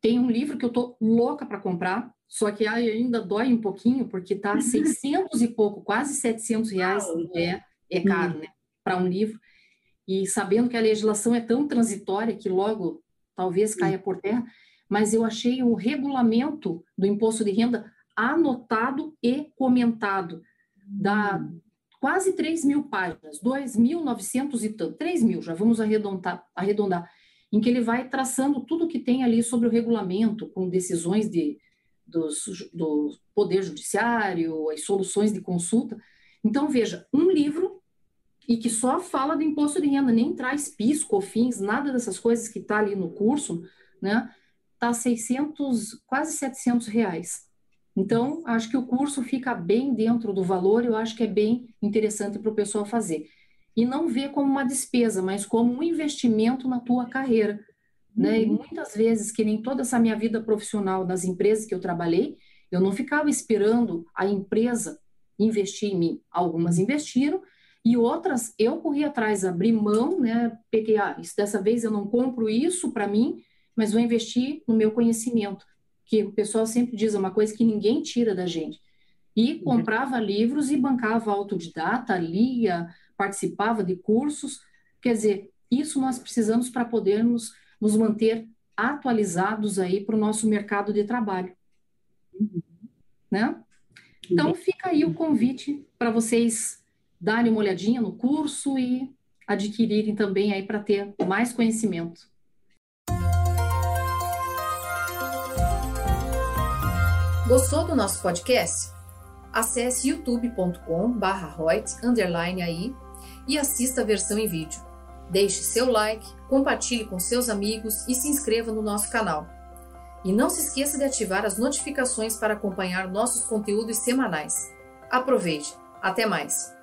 tem um livro que eu tô louca para comprar, só que ainda dói um pouquinho, porque tá 600 e pouco, quase 700 reais, é, é caro, né, para um livro. E sabendo que a legislação é tão transitória que logo talvez caia por terra, mas eu achei o regulamento do imposto de renda anotado e comentado, da quase 3 mil páginas, 2.900 e tanto, 3 mil, já vamos arredondar, arredondar em que ele vai traçando tudo que tem ali sobre o regulamento, com decisões de, dos, do Poder Judiciário, as soluções de consulta. Então, veja, um livro e que só fala do imposto de renda, nem traz PIS, COFINS, nada dessas coisas que está ali no curso, né? Está 600, quase 700 reais. Então, acho que o curso fica bem dentro do valor, eu acho que é bem interessante para o pessoal fazer e não vê como uma despesa, mas como um investimento na tua carreira. Né? E uhum. muitas vezes, que nem toda essa minha vida profissional nas empresas que eu trabalhei, eu não ficava esperando a empresa investir em mim. Algumas investiram e outras eu corri atrás, abri mão, né? Peguei, ah, isso, dessa vez eu não compro isso para mim, mas vou investir no meu conhecimento, que o pessoal sempre diz é uma coisa que ninguém tira da gente. E uhum. comprava livros e bancava autodidata, lia, participava de cursos. Quer dizer, isso nós precisamos para podermos nos manter atualizados aí para o nosso mercado de trabalho. Né? Então, fica aí o convite para vocês darem uma olhadinha no curso e adquirirem também aí para ter mais conhecimento. Gostou do nosso podcast? Acesse youtube.com/royts_aí e assista a versão em vídeo. Deixe seu like, compartilhe com seus amigos e se inscreva no nosso canal. E não se esqueça de ativar as notificações para acompanhar nossos conteúdos semanais. Aproveite! Até mais!